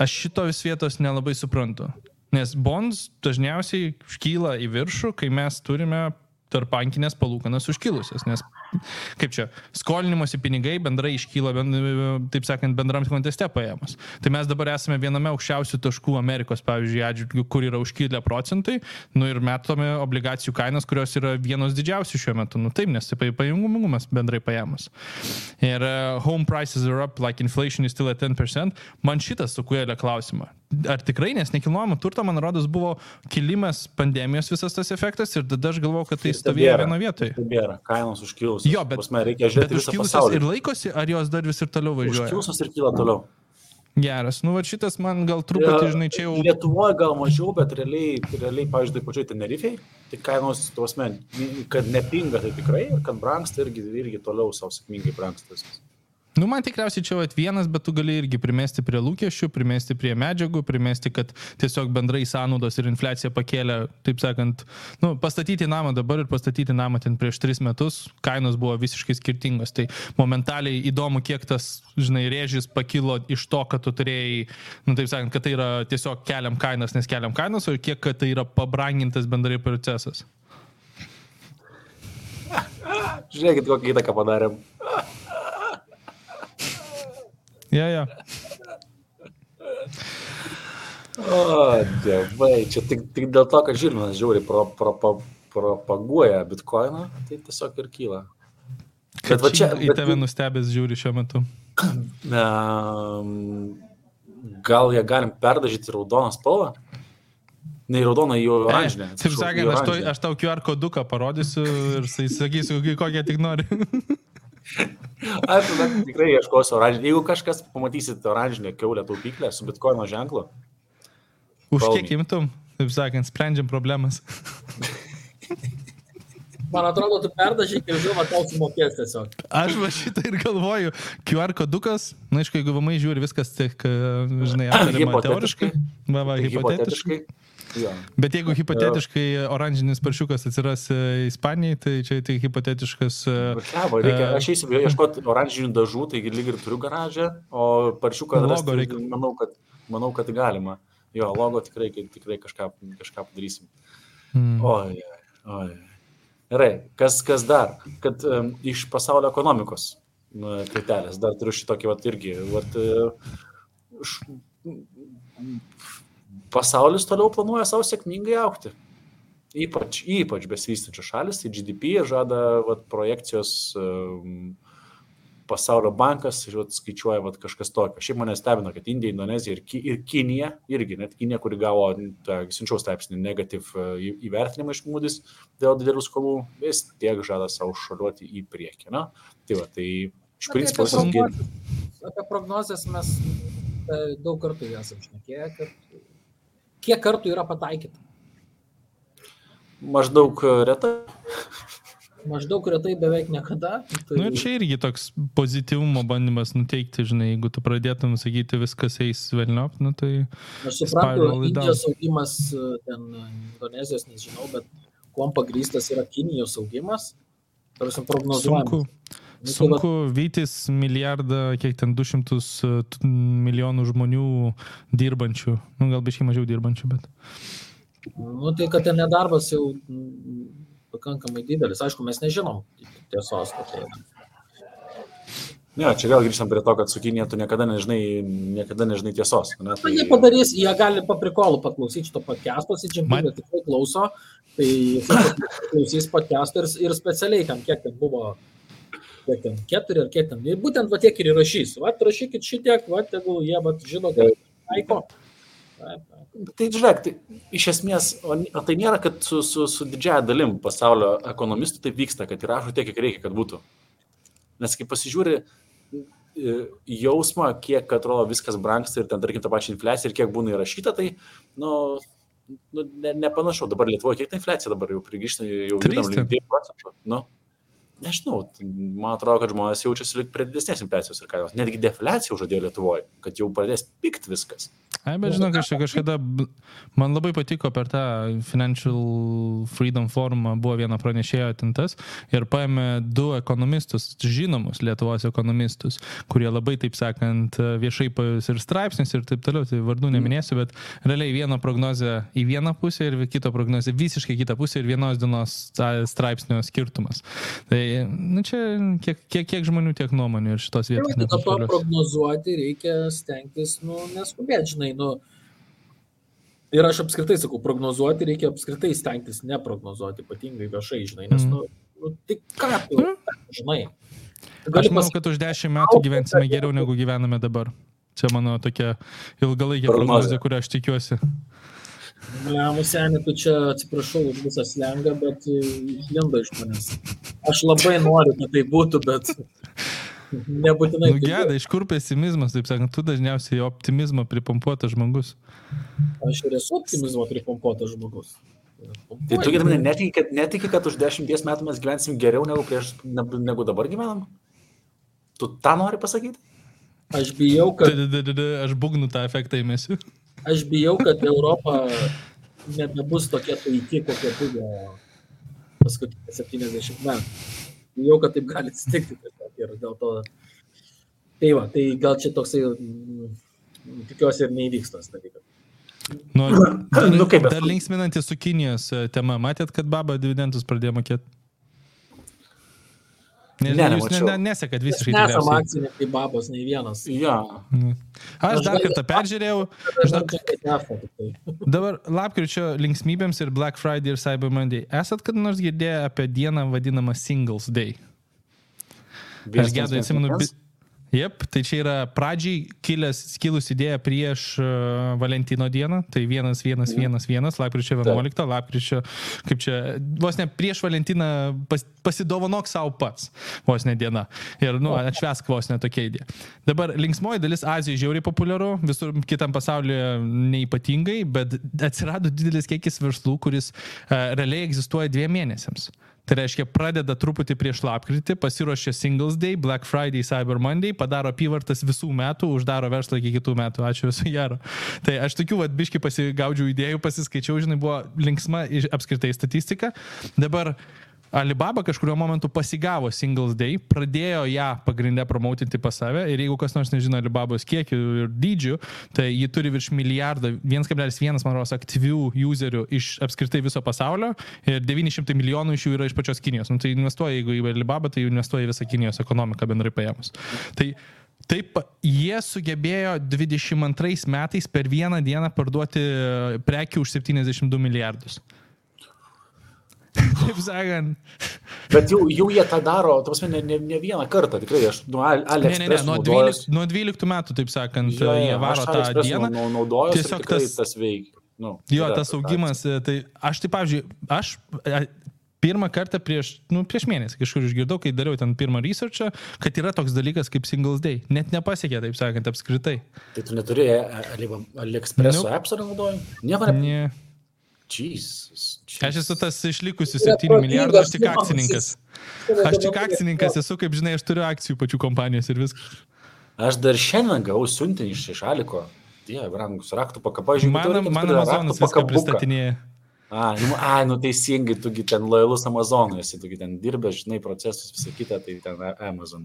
Aš šito vis vietos nelabai suprantu. Nes bonds dažniausiai iškyla į viršų, kai mes turime tarp bankinės palūkanas užkilusias. Nes, kaip čia, skolinimosi pinigai bendrai iškyla, ben, taip sakant, bendram konteste paėmus. Tai mes dabar esame viename aukščiausių taškų Amerikos, pavyzdžiui, atžvilgių, kur yra užkilę procentai, nu ir metome obligacijų kainas, kurios yra vienos didžiausių šiuo metu. Nu taip, nes tai pajungumas bendrai paėmus. Ir uh, home prices are up, like inflation is still at 10%. Man šitas sukūrė klausimą. Ar tikrai, nes nekilnojamo turto, man rodos, buvo kilimas pandemijos visas tas efektas ir tada aš galvojau, kad tai stovėjo vieno vietoje. Kainos užkilusios. Jo, bet, Prasme, reikia bet žiūrėti visą užkilusios ir laikosi, ar jos dar vis ir toliau važiuoja? Užkilusios ir kyla toliau. Geras, nu va šitas man gal truputį, žinai, čia jau... Lietuvoje gal mažiau, bet realiai, realiai pavyzdžiui, pačioj Tenerifei, tai kainos, tuosme, kad nepinga, tai tikrai, kad brangsta irgi, irgi toliau savo sėkmingai brangsta viskas. Nu, man tikriausiai čia vat vienas, bet tu gali irgi primesti prie lūkesčių, primesti prie medžiagų, primesti, kad tiesiog bendrai sąnaudos ir infliacija pakėlė, taip sakant, nu, pastatyti namą dabar ir pastatyti namą ten prieš tris metus, kainos buvo visiškai skirtingos. Tai momentaliai įdomu, kiek tas, žinai, rėžis pakilo iš to, kad tu turėjai, nu, taip sakant, kad tai yra tiesiog keliam kainas, nes keliam kainas, o kiek tai yra pabrangintas bendrai procesas. Žiūrėkit, kokią įtaką padarėm. Ja, ja. O, dievai, čia tik, tik dėl to, kad Žilvinas žiūri pro, pro, pro, propaguoja bitkoiną, tai tiesiog ir kyla. Bet va čia... Į bet- tave nustebęs žiūri šiuo metu. Gal jie galim perdažyti raudoną spalvą? Ne į raudoną, į oranžinę. Taip sakant, aš, to, aš tau QR koduką parodysiu ir sakysiu, kokią tik nori. Aš tada tikrai ieškosiu oranžinę. Jeigu kažkas pamatysit oranžinę keulę taupyklę su bitkoino ženklu, Už kiek imtum, taip sakant, sprendžiam problemas. Man atrodo, tu perdažyk ir žinoma, tau sumokės tiesiog. Aš va šitą ir galvoju. QR kodukas, na, aišku, jeigu vamai žiūri viskas tik, e, žinai, teoriškai. Va, va, tai hipotetiškai. hipotetiškai. Jo. Bet jeigu hipotetiškai oranžinis paršiukas atsiras e, Ispanijai, tai čia tai hipotetiškas. e, Kebo, reikia, E. aš eisiu ieškoti oranžinių dažų, taigi lyg ir turiu garažą, o paršiuką Logo reikia. manau, kad, manau, kad galima. Jo, logo tikrai, tikrai kažką, kažką padarysim. Mm. Oi, oi. Gerai, kas, kas dar? Kad um, iš pasaulio ekonomikos kritelės, dar turiu šitokį vat irgi. Vat, e, š, pasaulis toliau planuoja savo sėkmingai aukti. Ypač, ypač besivystančios šalis, tai GDP žada vat, projekcijos um, pasaulio bankas, žiūrėt, skaičiuoja vat, kažkas tokio. Šiaip mane stebina, kad Indija, Indonezija ir, Ki ir Kinija, irgi net Kinija, kuri gavo, siunčiau straipsnį, negatyv e, įvertinimą iš mūdis dėl didelių skolų, vis tiek žada savo šaliuoti į priekį. Na? Tai va, tai iš principo visas gėris. Apie prognozes mes e, daug kartų esame šnekėję, kad kiek kartų yra pataikyta. Maždaug retai. Maždaug retai beveik niekada. Tai... Nu, čia irgi toks pozityvumo bandymas nuteikti, žinai, jeigu tu pradėtum sakyti viskas eis velniop, nu tai... Aš suprantu, Indijos augimas, ten Indonezijos nežinau, bet kuom pagrystas yra Kinijos augimas, tarsi prognozuojamas. Sunku. Nu, tai sunku vytis milijardą, kiek ten 200 milijonų žmonių dirbančių, nu gal biškai mažiau dirbančių, bet... Nu, tai kad ten nedarbas jau pakankamai didelis. Aišku, mes nežinom tiesos, kokia yra. Ne, čia vėl grįžtam prie to, kad su Kinė tu niekada nežinai, niekada nežinai tiesos. Ne, tai... Jie padarys, jie gali paprikolų paklausyti šito podcast'o, si Džimpingas Man... tikrai klauso, tai klausys podcast'o ir, ir specialiai ten, kiek ten buvo, kiek ten, keturi ar kiek ten. Ir būtent va tiek ir įrašys. Va, rašykit šitiek, va, tegul jie va, žino, kad taiko. Tai žiūrėk, tai iš esmės, o, o tai nėra, kad su, su, su didžiaja dalim pasaulio ekonomistų taip vyksta, kad įrašo tiek, kiek reikia, kad būtų. Nes kai pasižiūri e, jausmą, kiek atrodo viskas brangsta ir ten, tarkim, tą pačią infliaciją ir kiek būna įrašyta, tai, nu, nu ne, nepanašu. Dabar Lietuvoje kiek ta infliacija dabar jau prigrįžta, jau judam link 2 procentų. Nu, nežinau, man atrodo, kad žmonės jaučiasi lyg prie didesnės infliacijos ir kainos. Netgi defliacija užadėjo Lietuvoje, kad jau pradės pikt viskas. Ai, bet žinok, aš kažkada, man labai patiko per tą Financial Freedom forumą, buvo viena pranešėjo tintas ir paėmė du ekonomistus, žinomus Lietuvos ekonomistus, kurie labai, taip sakant, viešai ir straipsnis ir taip toliau, tai vardų neminėsiu, bet realiai viena prognozė į vieną pusę ir kita prognozė visiškai kitą pusę ir vienos dienos straipsnio skirtumas. Tai, nu čia kiek, kiek, kiek žmonių, tiek nuomonių ir šitos vietos. Dėl to prognozuoti reikia stengtis, nu, neskubėti, žinai, nu. Ir aš apskritai sakau, prognozuoti reikia apskritai stengtis neprognozuoti, ypatingai viešai, žinai, nes, mm. nu, nu tik ką tu, mm. žinai. Aš manau, kad už dešimt metų gyvensime geriau negu gyvename dabar. Čia mano tokia ilgalaikė prognozė, kurią aš tikiuosi. Bliamu senė, tu čia atsiprašau už visą slengą, bet išlindo iš manęs. Aš labai noriu, kad tai būtų, bet nebūtinai. Nu, gėda, iš kur pesimizmas, taip sakant, tu dažniausiai optimizmo pripumpuotas žmogus. Aš ir esu optimizmo pripumpuotas žmogus. Tai tu, Gedminai, netiki, kad, netiki, kad už dešimties metų mes gyvensim geriau negu, prieš, negu dabar gyvenam? Tu tą nori pasakyti? Aš bijau, kad... Aš būgnu tą efektą įmėsiu. Aš bijau, kad Europa nebebus tokia taiki, kokia buvo paskutinė 70 metų. Bijau, kad taip gali atsitikti ir dėl to. Tai va, tai gal čia toksai, mm, tikiuosi ir neįvyks tas dalykas. Nu, dar, nu, kaip, dar linksminantis su Kinijos e, tema, matėt, kad baba dividendus pradėjo mokėti? Ne, ne, jūs ne, ne, nesekat visiškai. Nesam akcininkai babos, nei vienas. Ja. Aš dar kartą peržiūrėjau. Aš dar... Dabar lapkričio linksmybėms ir Black Friday ir Cyber Monday. Esat kada nors girdėję apie dieną vadinamą Singles Day? Aš gedai atsimenu. Jep, tai čia yra pradžiai kilęs, kilus idėja prieš uh, Valentino dieną, tai 1-1-1-1, lapkričio 11, lapkričio, kaip čia, vos ne prieš Valentiną pas, pasidovanok savo pats, vos ne diena. Ir, nu, atšvesk vos ne tokia idėja. Dabar linksmoji dalis Azijoje žiauriai populiaru, visur kitam pasaulyje neipatingai, bet atsirado didelis kiekis verslų, kuris uh, realiai egzistuoja dviem mėnesiams. Tai reiškia, pradeda truputį prieš lapkritį, pasiruošia Singles Day, Black Friday, Cyber Monday, padaro apyvartas visų metų, uždaro verslą iki kitų metų. Ačiū visų gero. Tai aš tokių, vad, biški pasigaudžiau idėjų, pasiskaičiau, žinai, buvo linksma apskritai statistika. Dabar Alibaba kažkurio momentu pasigavo Singles Day, pradėjo ją pagrindę promotinti pas save ir jeigu kas nors nežino Alibabos kiekių ir dydžių, tai ji turi virš milijardą, 1,1 man rodos aktyvių userių iš apskritai viso pasaulio ir 900 milijonų iš jų yra iš pačios Kinijos. Nu, tai investuoja, jeigu į Alibabą, tai investuoja į visą Kinijos ekonomiką bendrai paėmus. Tai Taip, jie sugebėjo 22 metais per vieną dieną parduoti prekių už 72 milijardus. Taip sakant, Bet jau, jau jie tą daro, ta prasme, ne, ne, ne vieną kartą, tikrai, aš nuo Ne, Alex. ne, ne, nuo 12, nuo 12 metų, taip sakant, jie varo tą dieną. Naudoju Tiesiog tas, tas- veikia. Nu, Jo, tas ta- augimas, e, tai aš tai, pavyzdžiui, aš e, pirmą kartą prieš, nu, prieš mėnesį kažkur išgirdau, kai dariau ten pirmą researchą, kad yra toks dalykas kaip Singles Day. Net nepasiekė, taip sakant, apskritai. Tai tu neturi e, AliExpress Nope. apps'o naudoji? Nieko ne. Ne. Jesus. Aš esu tas išlikusių Yra 7 milijardų, aš tik akcininkas. Aš tik akcininkas esu, kaip žinai, aš turiu akcijų pačių kompanijos ir viskas. Aš dar šiandien gavau siuntinį iš Šaliko. Dieve, brangus, raktų pakaba, žiūrėjau. Man, man Amazonas viską pristatinėja. A, nu, a, nu teisingai, tugi ten lojalus Amazonui esi, tugi ten dirbęs, žinai, procesus, visą kitą, tai ten Amazon.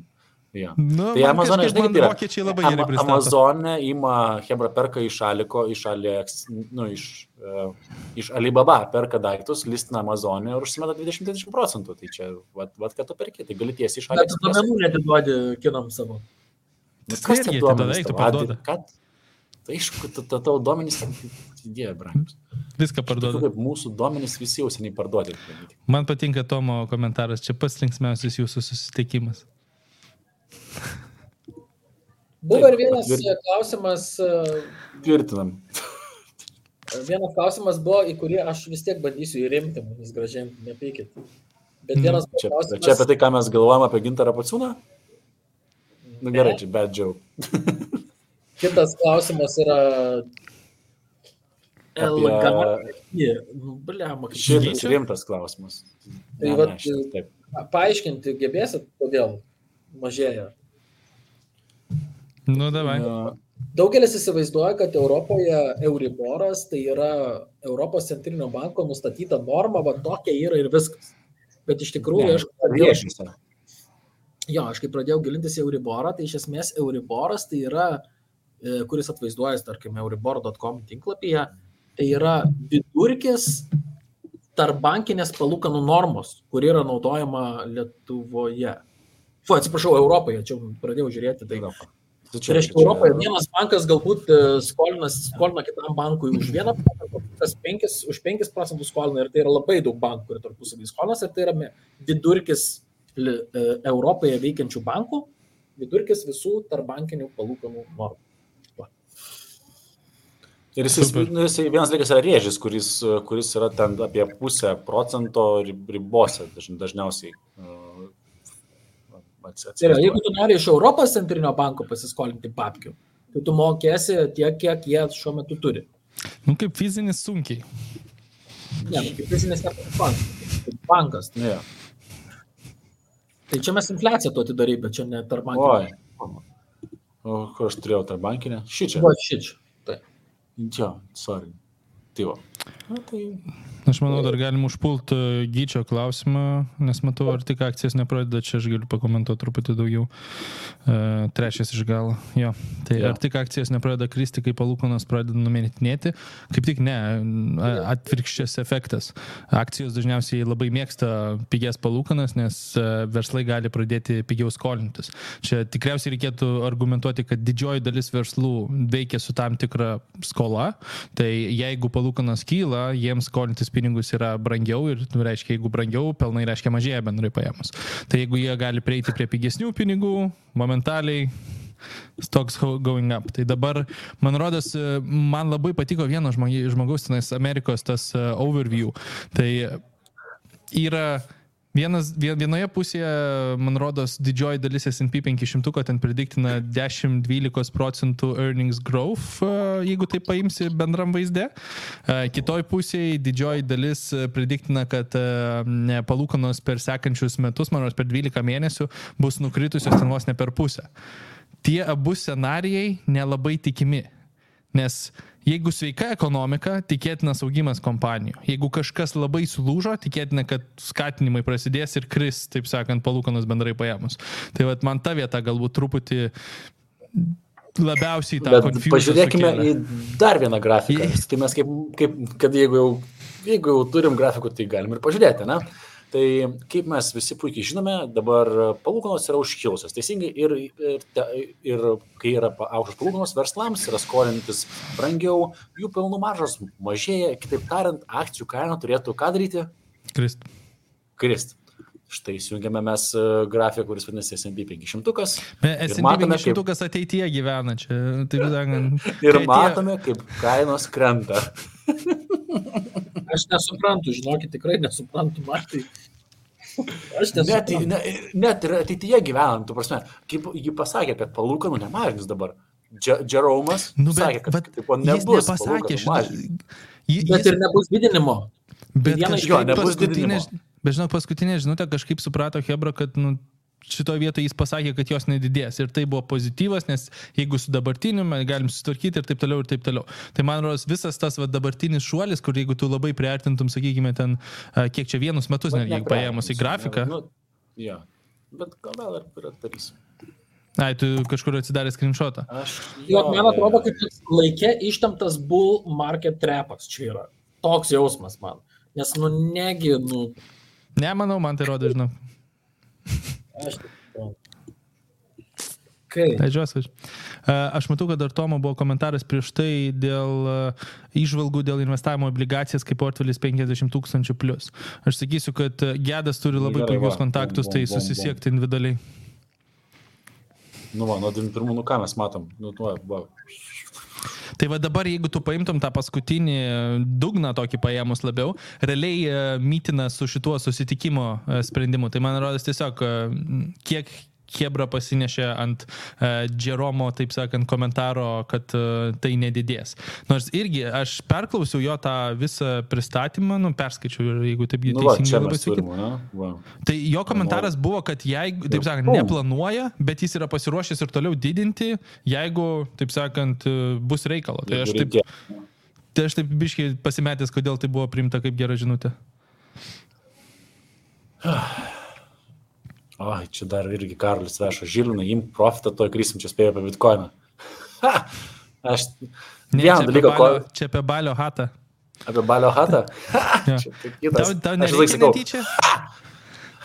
Jo. Nu, Tai Amazonė, žinai, yra. Vokiečiai labai gerai pristato. Amazonė ima, Hebra perka iš Aliko, iš Alex, nu, iš, uh, iš Alibaba, perka daiktus, listina Amazonė ir užsimeta 20-30 procentų. Tai čia, vat, vat ką tu perki, tai gali tiesiai iš Bet Alex. tu duomenų netiduodi kinam savo. Tai irgi tada eik, tu parduoda. Kad, tai aišku, ta- ta- tavo duomenys, dieve, brangus. Viską Tokių parduoda. kaip mūsų duomenys visi jau seniai parduoti. Man patinka Tomo komentaras, čia pats linksmiausias jūsų susitikimas. Buvo ir vienas patvirtinu. e, klausimas, e, Tvirtinam. vienas klausimas buvo, į kurį aš vis tiek bandysiu įrimti, manis gražiai, nepykit. Bet Mhm. vienas Čia, klausimas. čia apie tai, ką mes galvojame apie gintarą paciūną? Nu gerai, čia bad joke. Kitas klausimas yra. LGR. Nu, Šitas rimtas klausimas. Tai Ne, vat, ne, Paaiškinti gebėsit, kodėl mažėja. Nu, davai. Daugelis įsivaizduoja, kad Europoje Euriboras tai yra Europos centrinio banko nustatyta norma, va tokia yra ir viskas. Bet iš tikrųjų, Ne, aš pradėjau, jo, aš kai pradėjau gilintis į Euriborą, tai iš esmės Euriboras tai yra, e, kuris atvaizduojas, tarkim, euribor.com tinklapyje, tai yra vidurkis tarp bankinės palūkanų normos, kuri yra naudojama Lietuvoje. Fu, atsiprašau, Europoje, čia jau pradėjau žiūrėti. Tai, Tai Tai reiškia, Europoje vienas bankas galbūt e, skolina, kitam bankui už vieną procentą, kitas penkis, už 5 procentus skolina ir tai yra labai daug bankų, kurie tarpusavį skolinas ir tai yra vidurkis e, Europoje veikiančių bankų, vidurkis visų tarbankinių palūkanų normų. Ir jis, nu, jis vienas dalykas yra rėžis, kuris, kuris yra ten apie pusę procento rib- ribose daž, dažniausiai. Tai yra, jeigu tu nori iš Europos centrinio banko pasiskolinti papkių, tai tu mokėsi tiek, kiek jie šiuo metu turi. Nu, kaip fizinis sunkiai. Ne, nu, kaip fizinis bankas. kaip Bankas. Ne, jo. Tai čia mes infliaciją tu atidarai, bet čia ne tarp Oi. bankų. O kur aš turėjau tą bankinę? Šičia. Va, šič. Tai. Jo, sorry. Tai va. Na, tai Aš manau, dar galim užpult e, gyčio klausimą, nes matau, ar tik akcijas nepradeda, čia aš galiu pakomentuoti truputį daugiau. E, trečias iš galo. Jo. Tai Jo. ar tik akcijas nepradeda kristi, kai palūkonas pradeda numetinėti? Kaip tik ne, atvirkščias efektas. Akcijos dažniausiai labai mėgsta pigias palūkanas, nes e, verslai gali pradėti pigiau skolintis. Čia tikriausiai reikėtų argumentuoti, kad didžioji dalis verslų veikia su tam tikra skola. Tai jeigu palūkanas kyla, jiems skolintis pinigus yra brangiau ir, nu, reiškia, jeigu brangiau, pelnai reiškia mažėja bendrai paėmus. Tai jeigu jie gali prieiti prie pigesnių pinigų, momentaliai stocks going up. Tai dabar, man rodos, man labai patiko vieno žmogaus tenais Amerikos tas e, overview. Tai yra vienas, vien- vienoje pusėje, man rodos, didžioji dalis SP 500 ten prediktina 10-12 procentų earnings growth, e, jeigu tai paimsi bendram vaizde. E, Kitoj pusėje didžioji dalis e, prediktina, kad e, palūkanos per sekančius metus, man rodos, per 12 mėnesių bus nukritusios ten vos ne per pusę. Tie abu scenarijai nelabai tikimi. Nes jeigu sveika ekonomika, tikėtinas augimas kompanijų. Jeigu kažkas labai sulūžo, tikėtina, kad skatinimai prasidės ir kris, taip sakant, palūkanos bendrai paėmus. Tai vat man ta vieta galbūt truputį labiausiai tą confusion pažiūrėkime sukėlė. į dar vieną grafiką. Tai mes kaip, kaip kad jeigu jau, jeigu jau turim grafikų, tai galim ir pažiūrėti, ne? Tai kaip mes visi puikiai žinome, dabar palūkanos yra užkilusios. Teisingai, ir, ir, ir kai yra aukštos palūkanos verslams, yra skolintis brangiau, jų pelnų maržos mažėja. Kitaip tariant, akcijų kaina turėtų ką daryti? Krist. Krist. Štai įsijungiame mes e, grafiką, kuris vadinasi SMP 500. S&P matome, 500 kaip- ateityje gyvena čia, taip sakant. Ir atėjo- matome, kaip kainos krenta. Aš nesuprantu, žinokit, tikrai nesuprantu, man tai. Aš Net, nesuprantu. ne, net ir ateityje gyvenant, tu prasme, kaip ji pasakė, kad palūkanų nemažins dabar. Jeromas Nu, sakė, bet, kad bet jis nebus nepasakė šitą. mažinimo. Ji- Bet jis- ir nebus didinimo. Bet viena iš- Jo, nebus didinimo. Bet žinok, paskutinė žinutė kažkaip suprato Hebra, kad nu, šitoje vietoje jis pasakė, kad jos nedidės. Ir tai buvo pozityvas, nes jeigu su dabartiniu galim susitvarkyti ir taip toliau, ir taip toliau. Tai man rodos visas tas va, dabartinis šuolis, kur jeigu tu labai priartintum, sakykime, ten, kiek čia vienus metus, netgi jeigu paėmus į grafiką. Nu, jo. Bet gal ir darysim. Ai, tu kažkur atsidarė screenshotą. Aš. Jo, man atrodo, kad laikė ištemptas bull market trapas čia yra. Toks jausmas man. Nes, nu, negi, nu, Ne, manau, man tai rodo, žinau. aš. Kaip? Leidžiuosi. aš. A, Aš matau, kad dar Tomo buvo komentaras prieš tai dėl išvalgų dėl investavimo obligacijas kaip portfelis 50 tūkstančių plus. Aš sakysiu, kad a, Gedas turi labai puikius kontaktus, tai bum, bum, susisiekti individualiai. Nu, va, nuo 21, nu ką mes matom. Nu, tu, va. Tai va dabar, jeigu tu paimtum tą paskutinį dugną tokį paėmus labiau, realiai e, mytina su šituo susitikimo e, sprendimu. Tai man rodos tiesiog, e, kiek Hebra pasinešė ant uh, Jeromo, taip sakant, komentaro, kad uh, tai nedidės. Nors irgi aš perklausiau jo tą visą pristatymą, nu, perskaičiau ir jeigu taip Nu, teisingai labai mes sakyt. turime, ne? Va. Tai jo komentaras buvo, kad jeigu, taip sakant, neplanuoja, bet jis yra pasiruošęs ir toliau didinti, jeigu, taip sakant, bus reikalo. Tai aš taip, tai aš taip biškai pasimetęs, kodėl tai buvo priimta kaip gera žinutė. O, čia dar irgi Karolis veža Žilinai, imk profitą, to krysim čia spėjo apie bitkoiną. Aš Ne, vieną dalyką, ko čia apie balio hatą. apie balio hatą. Kitas. Tau, tau nereikia netyčia?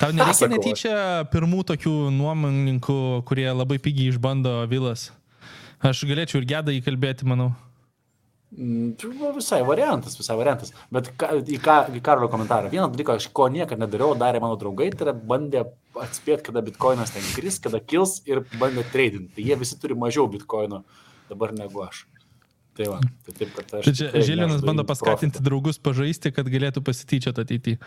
Tau nereikia netyčia pirmų tokių nuomoninkų, kurie labai pigiai išbando vilas. Aš galėčiau ir gedą įkalbėti, manau. Mm, Tai buvo visai variantas, visai variantas. Bet ka, į, ką, į Karlo komentarą. Vieną dalyką, aš ko niekada nedariau, darė mano draugai, tai yra bandė atspėti, kada bitkoinas ten kris, kada kils ir bandė trading. Tai jie visi turi mažiau bitkoino dabar negu aš. Tai va, tai taip, kad aš. Tai čia Žilinas bando paskatinti profitą. draugus pažaisti, kad galėtų pasityčioti ateityje.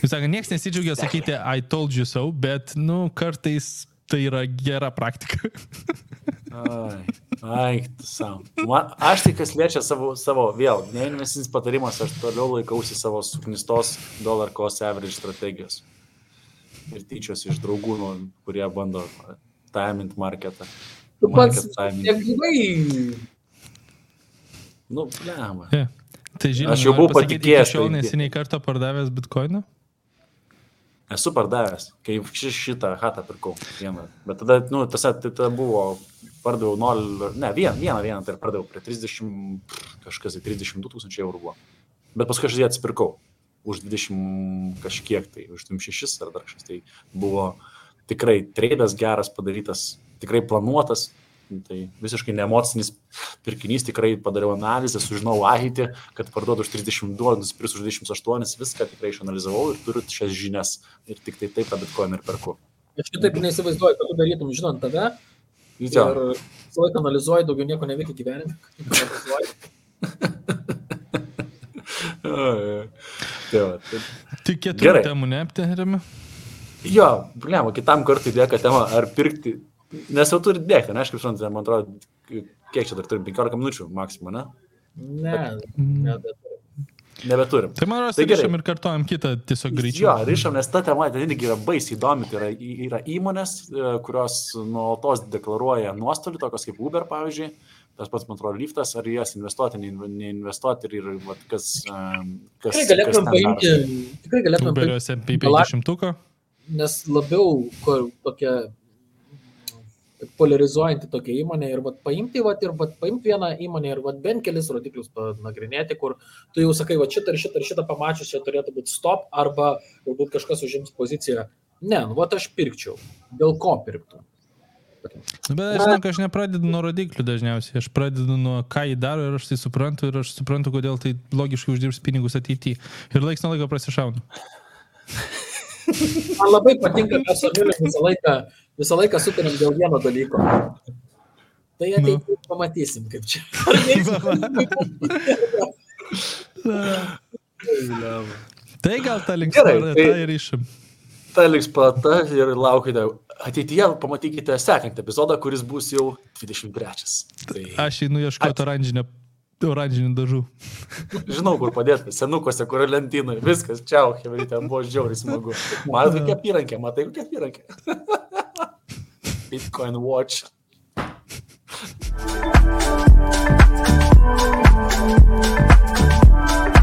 Jūs sakate, niekas nesidžiaugia sakyti I told you so, bet, nu, kartais tai yra gera praktika. Ai, ai, savo. Aš tai kas liečia savo, savo vėl, neinvestinis patarimas, aš toliau laikausi savo suknistos dollar cost average strategijos. Ir tyčios iš draugų, nu, kurie bando timing marketą. Tu pats nebuvai. Nu, blema. Yeah. Tai žinai, Aš jau buvau patikėjęs, Šiol tai- neseniai kartą pardavęs bitkoiną. Esu pardavęs, kai ši- šitą hatą pirkau vieną. Bet tada, nu, tas tai tada buvo, pardaviau 0, ne, vieną, vieną, vieną, tai pardaviau prie 30, kažkas, tai 32 tūkstančių eurų buvo. Bet paskui aš jį atsipirkau už 20 kažkiek, tai už 26 ar dar kažkas. Tai buvo tikrai treidas geras padarytas, tikrai planuotas. Tai visiškai neemocinis pirkinys, tikrai padariau analizę, sužinau ateitį, kad parduodu už 32, nusipirksiu už 28, viską tikrai išanalizavau ir turiu šias žinias. Ir tik tai taip tą bitkoiną ir perku. Aš kitaip neįsivaizduoju, kad tu darytum, žinot, tave. Jo. Ir visą laiką analizuoji, daugiau nieko neveikia gyvenime. Tai va, tai, Tik keturių temų neaptarėme. jo, blema, kitam kartui lieka tema, ar pirkti, nes jau turi dėkti, ne, aš kaip suprantu, man atrodo, kiek čia dar turim, 15 minučių maksimum, ne? Ne, ne, bet Nebeturim. Tai man rodos, Tai tai rišam ir kartuojam kitą tiesiog Jo, greičiau. ryšam, nes ta tema ten irgi yra baisiai įdomi. Tai yra, yra įmonės, e, kurios nuolatos deklaruoja nuostolį, tokios kaip Uber, pavyzdžiui, tas pats, man atrodo, liftas, ar jas investuoti, neinv- neinvestuoti ir, ir vat, kas, em, kas. tikrai galėtumėm paimti, tikrai galėtumėm paimti, SMP 50. nes labiau kur, tokia polarizuojanti tokia įmonė ir vat, paimti vat, ir vat, paimti vieną įmonę ir vat, bent kelis rodiklius panagrinėti, kur tu jau sakai, va šitą ir šitą ir šitą pamačius, čia turėtų būti stop arba galbūt kažkas užims poziciją. Ne, nu, va aš pirkčiau. Dėl ko pirktų? Nu, Bet aš žinau, aš nepradedu nuo rodiklių dažniausiai, aš pradedu nuo ką jį daro ir aš tai suprantu ir aš suprantu, kodėl tai logiškai uždirbs pinigus ateityje. Ir laiks nuo laiko prasišaunu. Man labai patinka, kad su Emiliu visą laiką, visą laiką sutarėm dėl vieno dalyko. Tai ateityje nu. pamatysim, kaip čia. tai gal tą linksmą Gerai, tai- ir išim. Ta liks pata ir laukite. Ateityje pamatykite sekantį epizodą, kuris bus jau 23. Tai Aš einu ieškoti oranžinio, oranžinių dažų. žinau, kur padėti. Senukose, kur lentynai. Viskas, čia, Hebrytė, buvo žiauriai smagu. Matai, kokia apyrankė, matai, kokia apyrankė. Bitcoin Watch. Thank you.